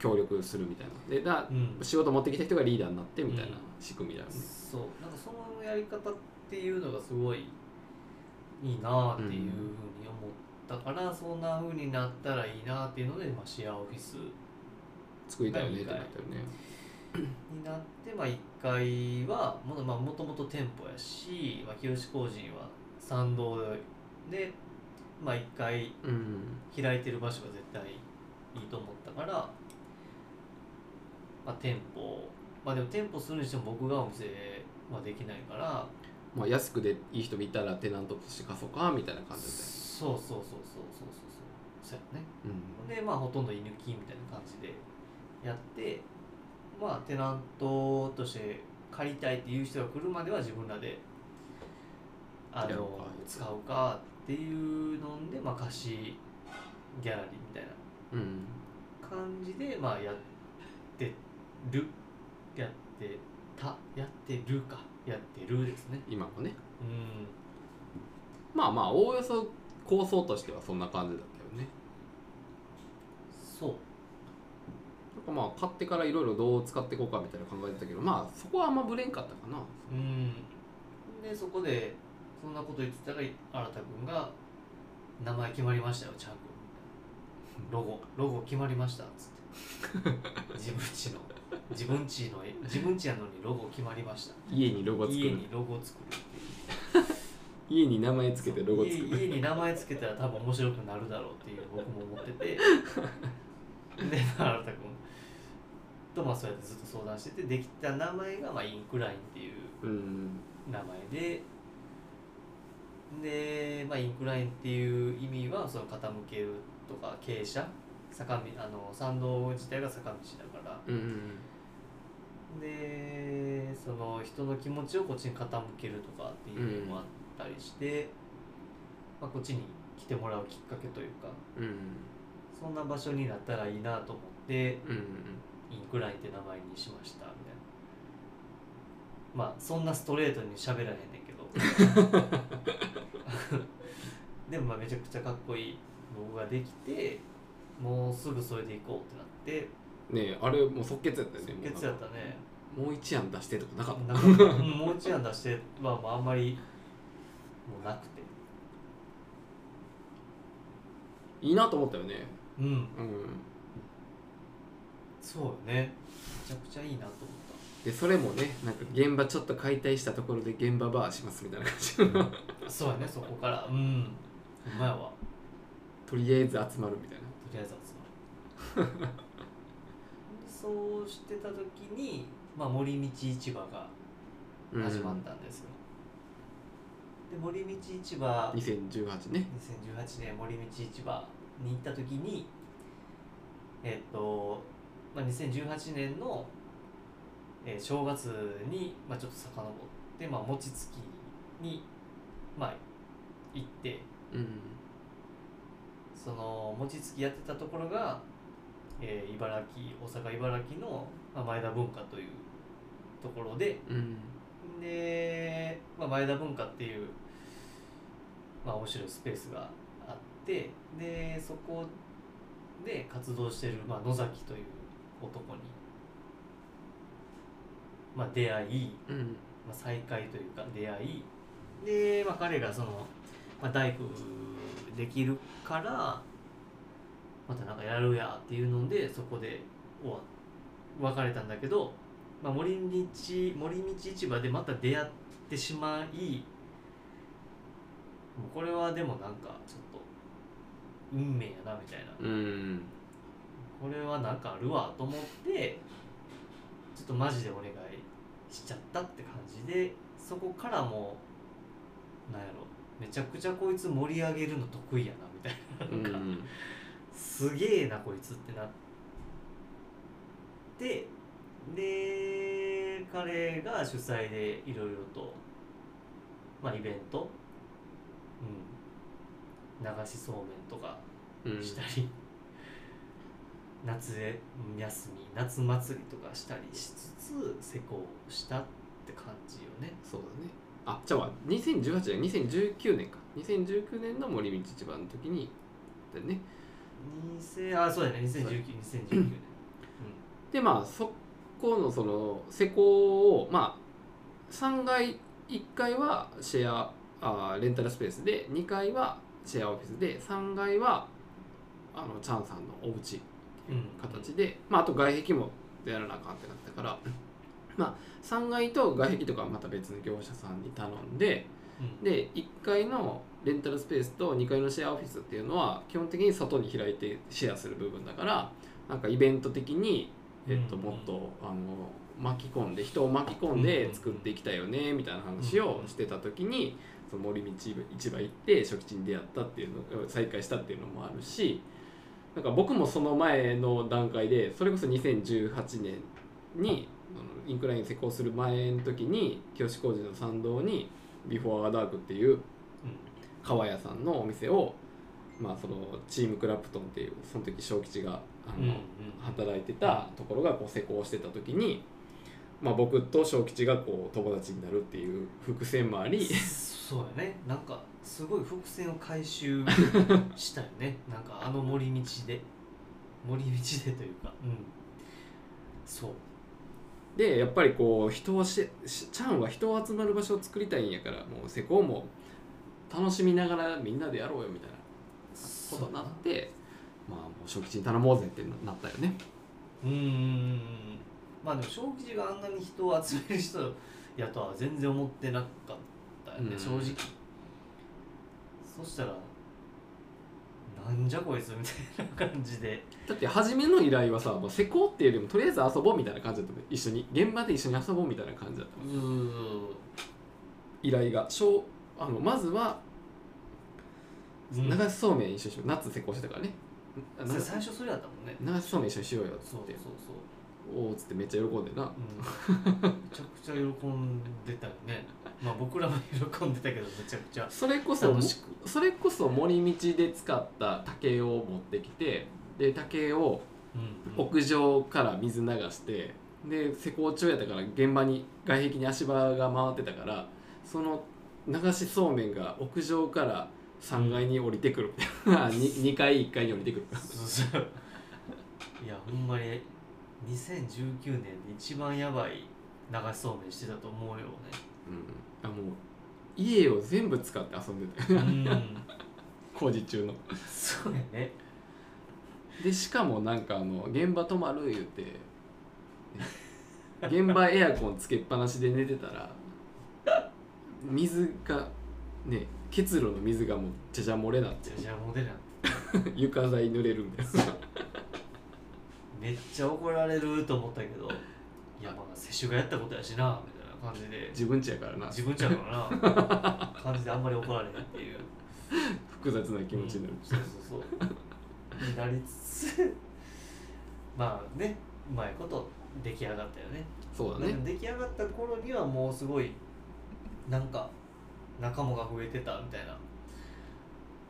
協力するみたいな。でだうん。仕事持ってきた人がリーダーになってみたいな仕組みだよね、そう。なんかそのやり方っていうのがすごいいいなっていうふうに思ったから、そんなふうになったらいいなっていうので、まあ、シェアオフィス作りたいよねってなったよね。になって、まあ、1階はもと,、まあ、もともと店舗やし、まあ、清志工人は参道で、まあ、1階うん。開いてる場所が絶対いいと思ったから、まあ、店舗まあでも店舗するにしても僕がお店はできないからまあ、安くでいい人見たらテナントとして貸そうかみたいな感じで、そうそうそうそうそうそうそう。そうやね。うん。でまあほとんど居抜きみたいな感じでやってまあテナントとして借りたいっていう人が来るまでは自分らであの使うかっていうので、まあ、貸しギャラリーみたいなうん。感じでまあやってる。やってた。やってるか。やってるですね。今もね。うん。まあまあおおよそ構想としてはそんな感じだったよねそうなんかまあ買ってからいろいろどう使っていこうかみたいな考えてたけどまあそこはあんまブレんかったかな。うん。でそこでそんなこと言ってたら新田君が「名前決まりましたよチャークロゴロゴ決まりました」っつって。自分ちの自分ちの自分ちやのにロゴ決まりました。家にロゴ作る。家にロゴを作るっていう。家に名前つけてロゴ作家る。家に名前つけたら多分面白くなるだろうっていう僕も思ってて。で新田君とまあそうやってずっと相談しててできた名前がまあインクラインっていううん名前でで、まあ、インクラインっていう意味はその傾けるとか傾斜坂道あの参道自体が坂道だから。うんでその人の気持ちをこっちに傾けるとかっていうのもあったりして、まあ、こっちに来てもらうきっかけというか。うんそんな場所になったらいいなと思って。うんインクラインって名前にしましたみたいな。まあそんなストレートに喋らへんねんけど。でもまあめちゃくちゃかっこいいロゴができてもうすぐそれで行こうってなって。ねえあれもう即決やったよね即決やったね。もう一案出してとかなかった。もう一案出してはまああんまりもうなくて。いいなと思ったよね。うん。うんそうよね。めちゃくちゃいいなと思っでそれもねなんか現場ちょっと解体したところで現場バーしますみたいな感じたそうやねそこから。うん。ほんまやわ。とりあえず集まるみたいな。とりあえず集まる。そうしてた時に、まあ、森道市場が始まったんですよ、で森道市場2018ね。2018年森道市場に行った時にえっと、まあ、2018年の、えー正月に、まあ、ちょっと遡って、まあ、餅つきに、まあ、行って。うん。その餅つきやってたところが、えー茨城大阪茨城の、まあ、前田文化というところで。うん。で、まあ、前田文化っていう、まあ、面白いスペースがあって。でそこで活動してる、まあ、野崎という男に、まあ、出会い、うん。まあ、再会というか出会いで、まあ、彼がその、まあ、大工できるからまたなんかやるやっていうのでそこで終わ別れたんだけど、まあ、森道森道市場でまた出会ってしまいこれはでもなんかちょっと運命やなみたいな。うんこれはなんかあるわと思ってちょっとマジでお願いしちゃったって感じでそこからもうなんやろめちゃくちゃこいつ盛り上げるの得意やなみたいななんか、うんすげえなこいつってなってで彼が主催でいろいろとまあイベントうん流しそうめんとかうん。したり、夏休み夏祭りとかしたりしつつ施工したって感じよね。そうだね。あじゃあ2018年2019年か。2019年の森道一番の時にだよね。2000あそうだね。2019 2019年。でまあそこのその施工をまあ3階1階はシェアあレンタルスペースで2階はシェアオフィスで3階はあのチャンさんのお家形で、まあ、あと外壁もやらなあかんってなったからまあ3階と外壁とかはまた別の業者さんに頼んでうん。で1階のレンタルスペースと2階のシェアオフィスっていうのは基本的に外に開いてシェアする部分だからなんかイベント的に、えっと、うんもっとあの巻き込んで人を巻き込んで作っていきたいよねみたいな話をしてた時にその森道市場行って初期地に出会ったっていうの再会したっていうのもあるしなんか僕もその前の段階でそれこそ2018年にインクライン施工する前の時に清志工事の参道にビフォーアダークっていう川屋さんのお店を、まあ、そのチームクラプトンっていうその時小吉があの、働いてたところがこう施工してた時に、まあ、僕と小吉がこう友達になるっていう伏線もあり。そうやね。なんかすごい伏線を回収 したよね。なんかあの森道で。森道でというか。うん。そう。でやっぱりこう人をししチャンは人を集まる場所を作りたいんやからもう施工も楽しみながらみんなでやろうよみたいなことになってまあもう小吉に頼もうぜってなったよね。うんまあでも小吉があんなに人を集める人やとは全然思ってなかったよね、うん。正直そしたらなんじゃこいつみたいな感じで。だって初めの依頼はさもう施工っていうよりもとりあえず遊ぼうみたいな感じだったの。一緒に現場で一緒に遊ぼうみたいな感じだったの。うー依頼が。小あのまずはうん。流しそうめん一緒にしよう。夏施工してたからね。最初それやったもんね。流しそうめん一緒にしようよっつそうって。そうそうおおっつってめっちゃ喜んでな。うん。めちゃくちゃ喜んでたよね。まあ僕らも喜んでたけどめちゃくちゃ。それこそそれこそ森道で使った竹を持ってきてで竹をうん屋上から水流してで施工中やったから現場に外壁に足場が回ってたからその流しそうめんが屋上から3階に降りてくる。2, 階1階に降りてくる。いやほんまに2019年で一番やばい流しそうめんしてたと思うよね。うん、あもう家を全部使って遊んでたようん。工事中の。そうやね。でしかもなんかあの現場泊まる言うて、ね現場エアコンつけっぱなしで寝てたら水がね結露の水がもうちゃちゃ漏れなって。じゃじゃモデル床材濡れるみたいなめっちゃ怒られると思ったけどいやまあ接種がやったことやしなみたいな感じで。自分ちやからな。自分ちゃうからな感じであんまり怒られへんっていう。複雑な気持ちになる、そうそうそう。になりつつまあねうまいこと出来上がったよね。そうだね。出来上がった頃にはもうすごいなんか仲間が増えてたみたいな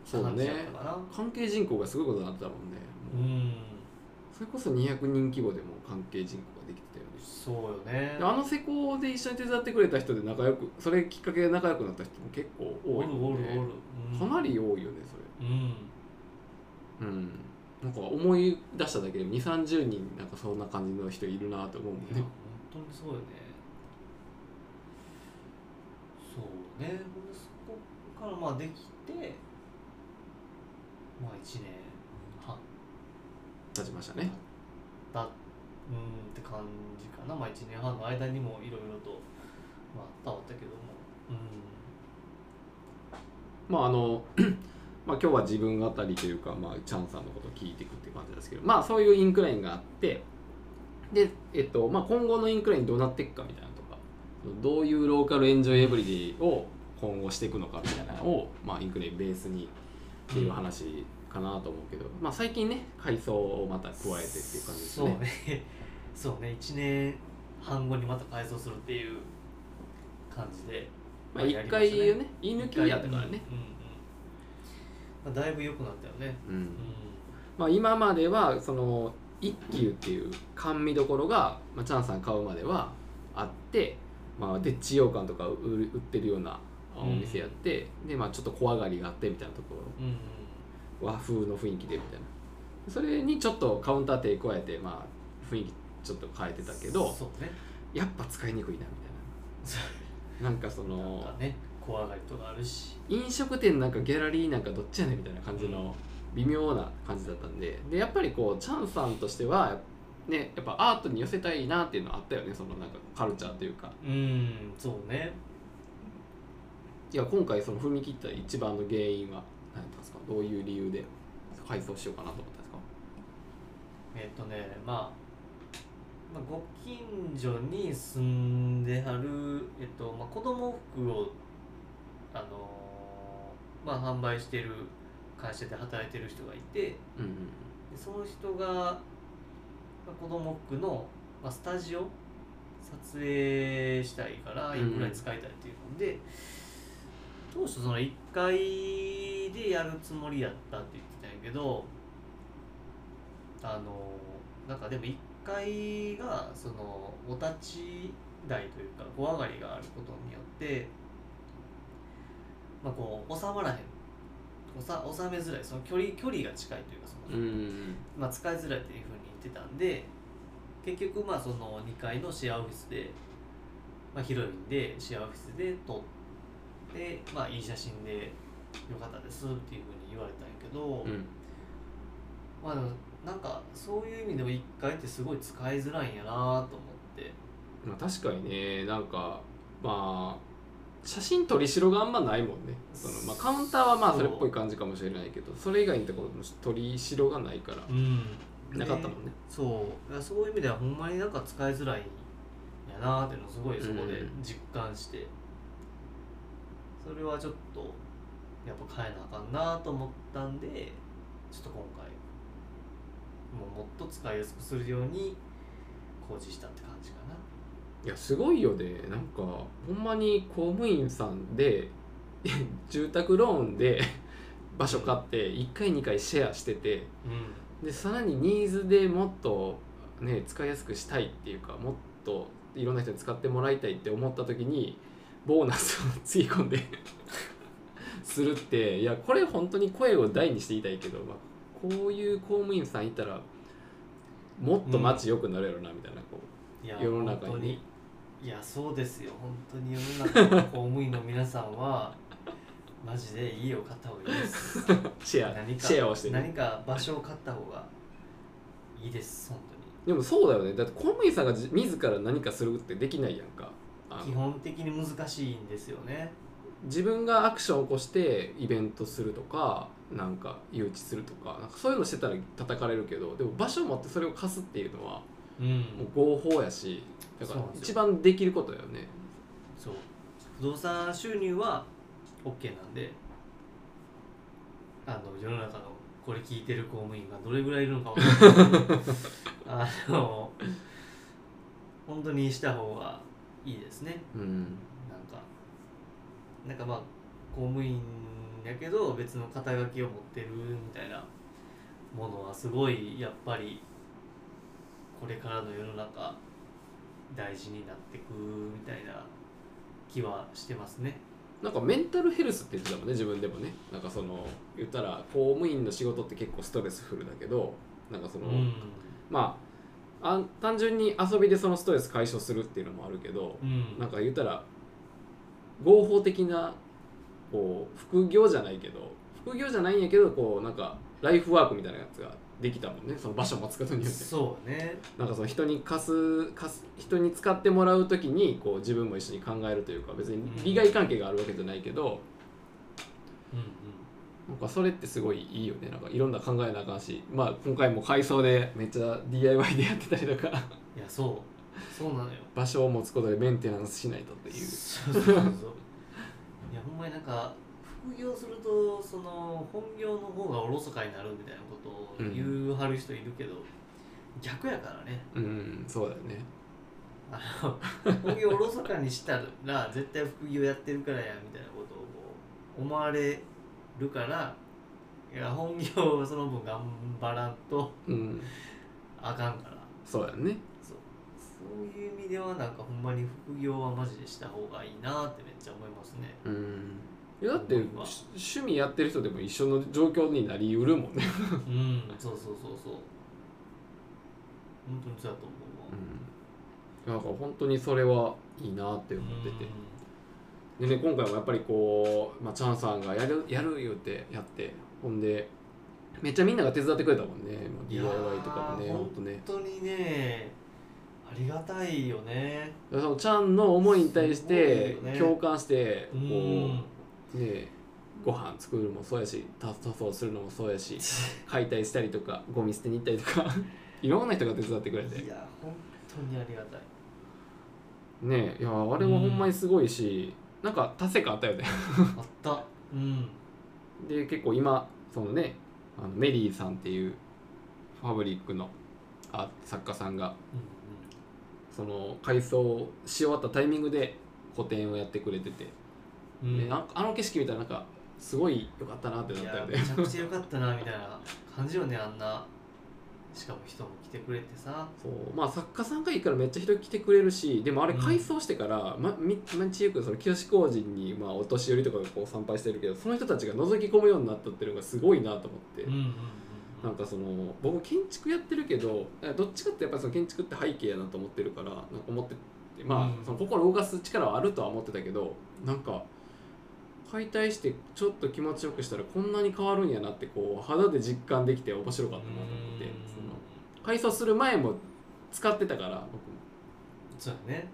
そうだ感じねだったかな関係人口がすごいことになってたもんね。うんそれこそ200人規模でも関係人口ができてたよね。そうよね。であの施工で一緒に手伝ってくれた人で仲良くそれきっかけで仲良くなった人も結構多おるいもんね。おるおる、うん。かなり多いよねそうん。れうん。なんか思い出しただけで2 3 0人なんかそんな感じの人いるなと思うもんね。いや本当にそうよね。そうね。ほんでそこからまあできてまあ1年。半立ちましたね。だうんって感じかな。まあ1年半の間にもいろいろとまああったはあったけども。まああの まあ今日は自分語りというか、まあ、チャンさんのことを聞いていくっていう感じですけどまあそういうインクラインがあってで、えっとまあ、今後のインクラインどうなっていくかみたいなとかどういう local enjoy everyday を今後していくのかみたいなのを、まあ、インクラインベースにっていう話かなと思うけど、まあ、最近ね改装をまた加えてっていう感じですそうね。ねそうね。1年半後にまた改装するっていう感じでまあ、1やりました回をね。言い抜きやったからね。うんうんうんまあ、だいぶ良くなったよね。うん。うん。まあ、今まではその一休っていう甘味どころが、まあ、チャンさん買うまではあって、まあ、でっち羊羹とか売ってるようなお店やって、でまあちょっと小上がりがあってみたいなところ。うんうん和風の雰囲気でみたいな。それにちょっとカウンター手加えてまあ雰囲気ちょっと変えてたけどそうね。やっぱ使いにくいなみたいな。なんかそのかね小上がりとかあるし。飲食店なんかギャラリーなんかどっちやねんみたいな感じの微妙な感じだったんで。でやっぱりこうチャンさんとしてはねやっぱアートに寄せたいなっていうのはあったよねそのなんかカルチャーというか。うんそうね。いや今回その踏み切った一番の原因はどういう理由で改装しようかなと思ったんですか？えっ、とね、まあ、まあご近所に住んではる、えっとまあ、子供服を、あのーまあ、販売してる会社で働いてる人がいてうんうんでその人が、まあ、子供服の、まあ、スタジオ撮影したいからいくらい使いたいっていうので、当初その1階でやるつもりやったって言ってたんやけどあのなんかでも1階がそのお立ち台というか小上がりがあることによってまあこう収まらへん。収めづらい。その距離距離が近いというかその、うんまあ、使いづらいっていうふうに言ってたんで結局まあその2階のシェアオフィスで、まあ、広いんでシェアオフィスで撮って、まあ、いい写真でよかったですっていうふうに言われたんやけど、うん。まあでもなんかそういう意味でも1階ってすごい使いづらいんやなと思って。まあ、確かにねなんかまあ写真撮りしろがあんまないもんね。その、まあ、カウンターはまあそれっぽい感じかもしれないけどそれ以外のところの撮りしろがないからうん。なかったもんね。そう。そういう意味ではほんまになんか使いづらいんやなっていうのをすごいそこでうん実感して、それはちょっとやっぱ変えなあかんなと思ったんでちょっと今回もうもっと使いやすくするように工事したって感じかな。いやすごいよね。なんかほんまに公務員さんで 住宅ローンで場所買って1回2回シェアしててうでさらにニーズでもっとね使いやすくしたいっていうかもっといろんな人に使ってもらいたいって思った時にボーナスをつぎ込んで するっていやこれ本当に声を大にして言いたいけど、まあ、こういう公務員さんいたらもっと街良くなるやろなみたいなこん。いや世の中に。いやそうですよ。本当に世の中の公務員の皆さんは マジで家を買った方がいいです。う シェア何かシェアをしてる何か場所を買った方がいいです本でもそうだよね。だって公務員さんがじ自ら何かするってできないやんか基本的に難しいんですよね。自分がアクションを起こしてイベントするとかなんか誘致するとかなんかそういうのしてたら叩かれるけどでも場所を持ってそれを貸すっていうのはうん。もう合法やしだから一番できることだよね。そう。不動産収入は OK なんであの世の中のこれ聞いてる公務員がどれぐらいいるのかわからない。け どあの本当にした方がいいですね。うん。なんかなんかまあ公務員やけど別の肩書きを持ってるみたいなものはすごいやっぱりこれからの世の中大事になってくみたいな気はしてますね。なんかメンタルヘルスって言ってたもんね自分でもね。なんかその言ったら公務員の仕事って結構ストレスフルだけどなんかその、うん。まああ単純に遊びでそのストレス解消するっていうのもあるけど、うん。なんか言ったら合法的なこう副業じゃないけど副業じゃないんやけどこうなんかライフワークみたいなやつができたもんね。その場所を持つことによって。そうね。なんかその人に貸す貸す人に使ってもらう時にこう自分も一緒に考えるというか別に利害関係があるわけじゃないけど、うんなんかそれってすごいいいよね。なんかいろんな考えなあかんし。まあ今回も改装でめっちゃ DIY でやってたりとか。うんいやそう。そうなのよ。場所を持つことでメンテナンスしないとっていう。そうそうそういやほんまになんか副業するとその本業の方がおろそかになるみたいなことを言うはる人いるけど、逆やからね。うんそうだよね。あの本業おろそかにしたら絶対副業やってるからやみたいなことを思われるからいや本業をその分頑張らんとうん。あかんから。そうやんね。そう。そういう意味ではなんかほんまに副業はマジでした方がいいなってめっちゃ思いますね。うん。いやだって趣味やってる人でも一緒の状況になりうるもんね、うんそうそうそうそう。本当にそうやと思うわ。うん、だから本当にそれはいいなって思っててでね今回もやっぱりこう、まあ、チャンさんがやるやる言うてやってほんでめっちゃみんなが手伝ってくれたもんね DIY ーとかもねほんとね。本当にねありがたいよね。そのチャンの思いに対して共感してこうねご飯作るのもそうやしタ塗装するのもそうやし 解体したりとかゴミ捨てに行ったりとか いろんな人が手伝ってくれて。いや本当にありがたい。ねいやあれはほんまにすごいし、なんか達成感あったよね。あった。うん。で結構今そのねあのメリーさんっていうファブリックのあ作家さんがその改装し終わったタイミングで個展をやってくれてて、うん。でなんかあの景色見たらなんかすごい良かったなってなったよね。めちゃくちゃ良かったなみたいな感じよねあんなしかも人も来てくれてさ。そう。まあ作家さんがいいからめっちゃ人来てくれるしでもあれうん。改装してから、まみ道行くその清志工事に、まあ、お年寄りとかがこう参拝してるけどその人たちが覗き込むようになったっていうのがすごいなと思って、うんうんうんなんかその僕建築やってるけどどっちかってやっぱりその建築って背景やなと思ってるからなんか思っててまあ、うん。その心を動かす力はあるとは思ってたけどなんか解体してちょっと気持ちよくしたらこんなに変わるんやなってこう肌で実感できて面白かったなと思ってその改装する前も使ってたから僕も。そうやね。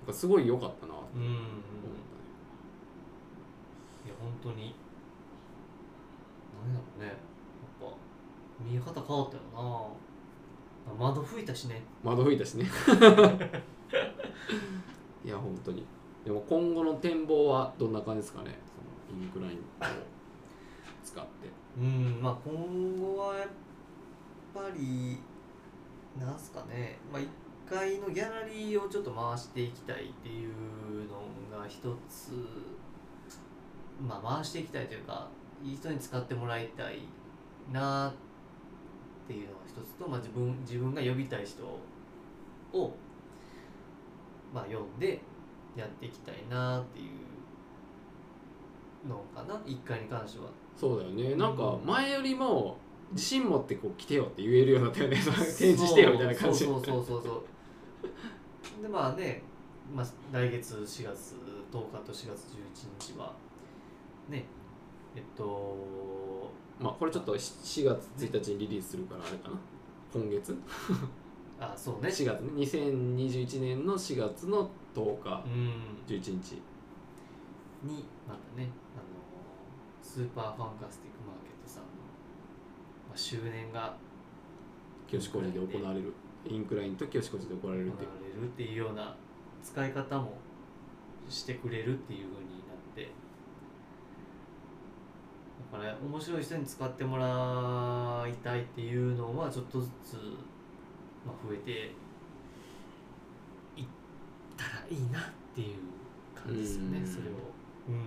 なんかすごい良かったなとうんうんうん。い思っや本当に。何だろうね。やっぱ見え方変わったよな。窓吹いたしねたね。窓拭いたしね。いや本当にでも今後の展望はどんな感じですかね？そのインクラインを使って。うんまあ今後はやっぱりなんすかね。まあ1階のギャラリーをちょっと回していきたいっていうのが一つ。まあ回していきたいというかいい人に使ってもらいたいなっていうのが一つと、まあ、自分自分が呼びたい人をまあ呼んでやっていきたいなっていうのかな？1階に関しては。そうだよね。うん。なんか前よりも自信持ってこう来てよって言えるようになったよね展示してよみたいな感じ。そうそうそうそうそう。でまあね、まあ、来月4月10日と4月11日はねえっとまあこれちょっと4月1日にリリースするからあれかな。今月？あそうね。4月ね。2021年の4月の10日。うん。11日。にまたね。あの Super Fantastic Market さんの、まあ、周年が清志工事で行われる。インクラインと清志工事で行われるっていう。れるっていうような使い方もしてくれるっていう風になって。だから面白い人に使ってもらいたいっていうのはちょっとずつ、まあ、増えてたらいいなっていう感じですよねうん。それを、うん、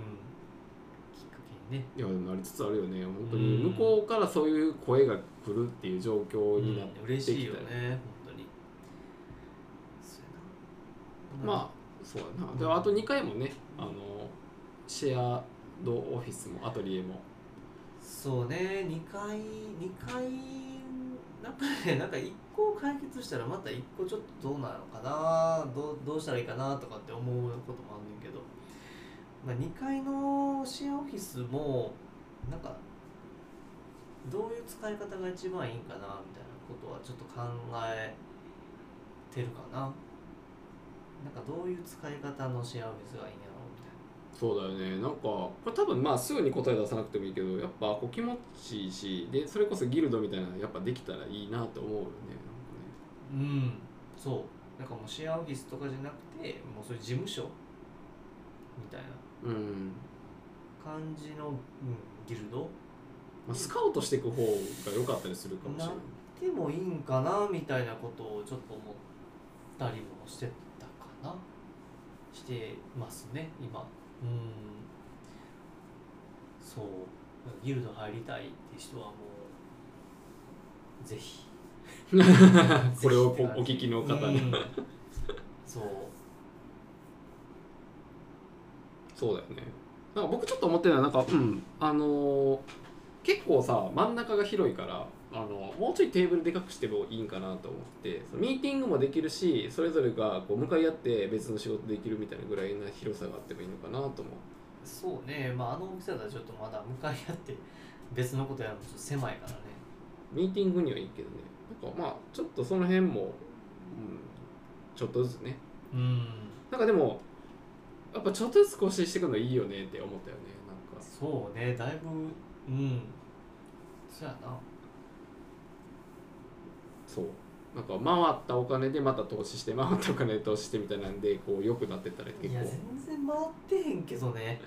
きっかけにね。いやでもなりつつあるよね。本当にうん。向こうからそういう声が来るっていう状況になってうん。嬉しいよね本当に。まあそうやな。であと2回もねあのシェアドオフィスもアトリエも。そうね2回2回なんかねなんか1個解決したらまた1個ちょっとどうなのかなどどうしたらいいかなとかって思うこともあんねんけど、まあ、2階のシェアオフィスもなんかどういう使い方が一番いいんかなみたいなことはちょっと考えてるかな。なんかどういう使い方のシェアオフィスがいいんやろうみたいな。そうだよね。なんかこれ多分まあすぐに答え出さなくてもいいけどやっぱこう気持ちいいしでそれこそギルドみたいなのやっぱできたらいいなと思うよね。うんそう。なんかもうシェアオフィスとかじゃなくてもうそういう事務所みたいな。うん、感じの、うん、ギルド。まあ、スカウトしていく方が良かったりするかもしれない。でもいいんかなみたいなことをちょっと思ったりもしてたかな。してますね今。うん。そう。ギルド入りたいって人はもうぜひ これをこお聞きの方に、うん。そう。そうだよね。なんか僕ちょっと思ってるのはなんかうんあのー結構さ真ん中が広いからあのもうちょいテーブルでかくしてもいいんかなと思ってミーティングもできるしそれぞれがこう向かい合って別の仕事できるみたいなぐらいな広さがあってもいいのかなと思う。そうね。まああの大きさだとちょっとまだ向かい合って別のことやるのちょっと狭いからね。ミーティングにはいいけどねなんかまあちょっとその辺も、うん、ちょっとずつね。うん。なんかでもやっぱちょっとずつ更新していくのいいよねって思ったよねなんか。そうねだいぶうん。そうやな。そう。なんか回ったお金でまた投資して回ったお金で投資してみたいなんでこう良くなってったらいや結構全然回ってへんけどね。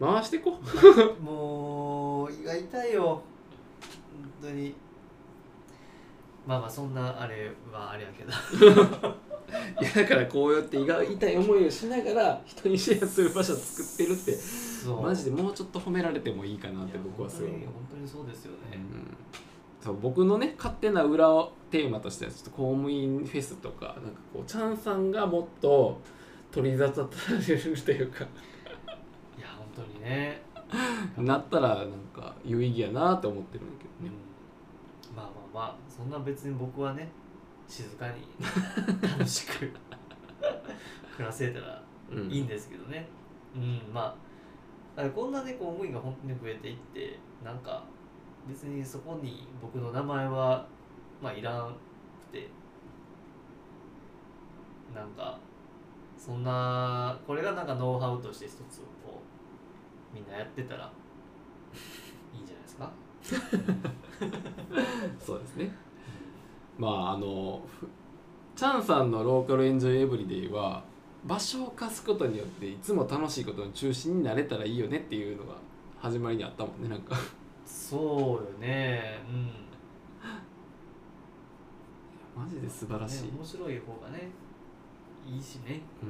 回してこ もう胃が痛いよ。本当にまあまあそんなあれはあれやけど。いやだからこうやって胃が痛い思いをしながら人にシェアする場所を作ってるってマジでもうちょっと褒められてもいいかなって僕はすごい思本当にそうですよね、うん。そう僕のね勝手な裏をテーマとしてはちょっと公務員フェスとかなんかこうチャンさんがもっと取り沙汰されるというか。いや本当にね、なったらなんか有意義やなって思ってる。んまあそんな別に僕はね静かに 楽しく暮らせたらいいんですけどね。うんまあこんなね公務員が本当に増えていってなんか別にそこに僕の名前はまあいらんくて。なんかそんなこれがなんかノウハウとして一つこうみんなやってたらいいんじゃないですか、そうですね。まああのふチャンさんのローカルエンジョイエブリデイは場所を貸すことによっていつも楽しいことの中心になれたらいいよねっていうのが始まりにあったもんねなんか。そうよね。うん。マジで素晴らしい、ね面白い方がねいいしね、うん。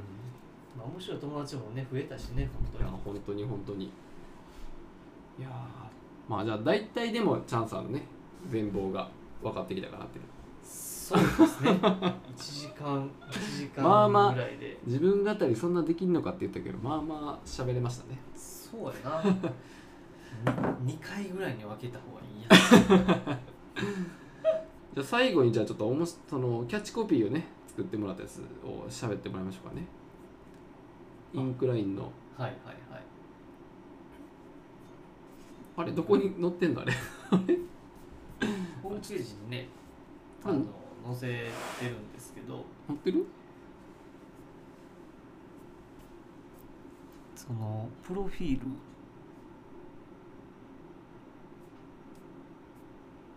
まあ、面白い友達もね増えたしね本当いやに本当に本当に。いやーまあじゃあ大体でもチャンさんのね。全貌が分かってきたかなっていう。そうですね。1時間1時まあまあ間ぐらいで、自分語りそんなできんのかって言ったけどまあまあ喋れましたね。そうやな。2回ぐらいに分けた方がいいや。じゃあ最後にじゃあちょっとおもしそのキャッチコピーをね作ってもらったやつを喋ってもらいましょうかね。インクラインの。はいはいはいあれどこに載ってんのあれ？ホームページにねあのうん載せてるんですけど。載ってる？そのプロフィール。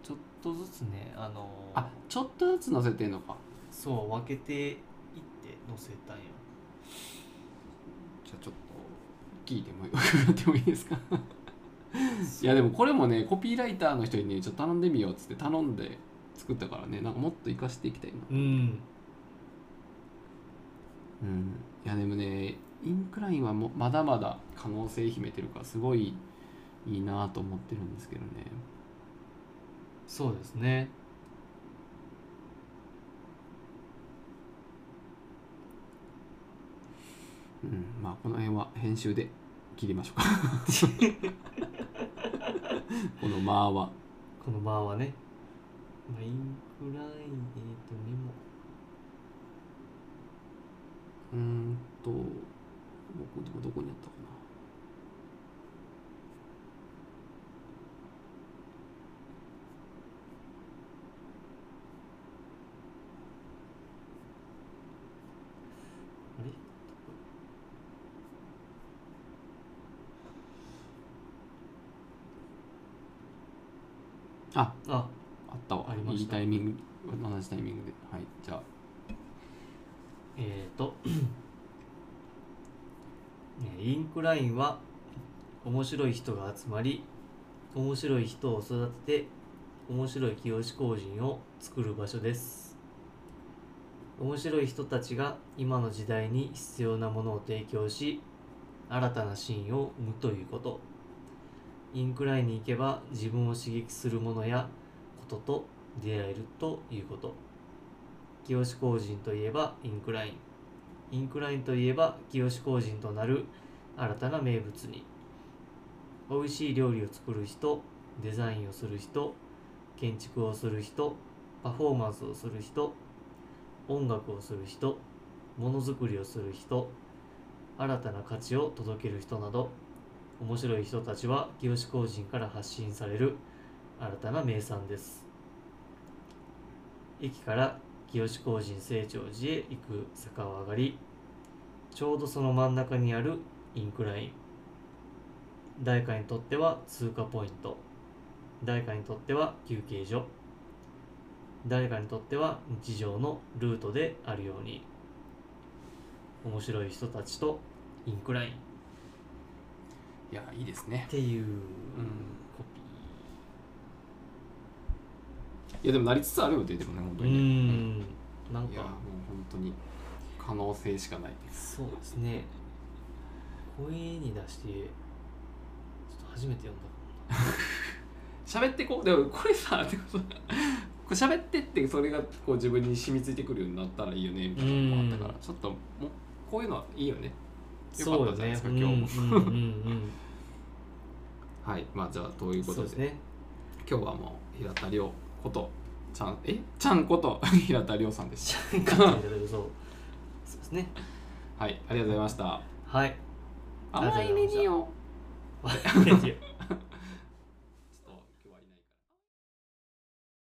ちょっとずつねあのあちょっとずつ載せてんのか。そう分けていって載せたんよ。じゃあちょっと聞いても伺ってもいいですか？いやでもこれもねコピーライターの人にねちょっと頼んでみようっつって頼んで作ったからねなんかもっと活かしていきたいな。うん。うん。いやでもねインクラインはもまだまだ可能性秘めてるからすごいいいなと思ってるんですけどね。そうですね。うん。まあこの辺は編集で切りましょうか。この間は。この間はね、まあ、インクラインえっ、とメモ。うーんとどこどこどこにあったかああ。あったわ。ありました。いいタイミング同じタイミングで。はいじゃあ。えっ、ー インクラインは面白い人が集まり面白い人を育てて面白い清志工人を作る場所です。面白い人たちが今の時代に必要なものを提供し新たなシーンを生むということインクラインに行けば自分を刺激するものやことと出会えるということ。清志工人といえばインクライン。インクラインといえば清志工人となる新たな名物に。美味しい料理を作る人デザインをする人建築をする人パフォーマンスをする人音楽をする人ものづくりをする人新たな価値を届ける人など。面白い人たちは清志工人から発信される新たな名産です。駅から清志工人成長寺へ行く坂を上がりちょうどその真ん中にあるインクライン。誰かにとっては通過ポイント。誰かにとっては休憩所。誰かにとっては日常のルートであるように。面白い人たちとインクライン。いやいいですね。ていううんコピいやでもなりつつあるよねでもね本当ーうにね。ん。なんか。いやもう本当に可能性しかないそうですね。声に出してちょっと初めて読んだ。喋ってこうでもこれさでもさこれ喋ってってそれがこう自分に染みついてくるようになったらいいよねみたいなのもあったからちょっともうこういうのはいいよねよかったじゃないですかそう今日も。はいまあじゃあということで。ね。今日はもう平田亮ことちゃんえ？ちゃんこと平田亮さんでしそうそうですね。たはいありがとうございました。はい。甘い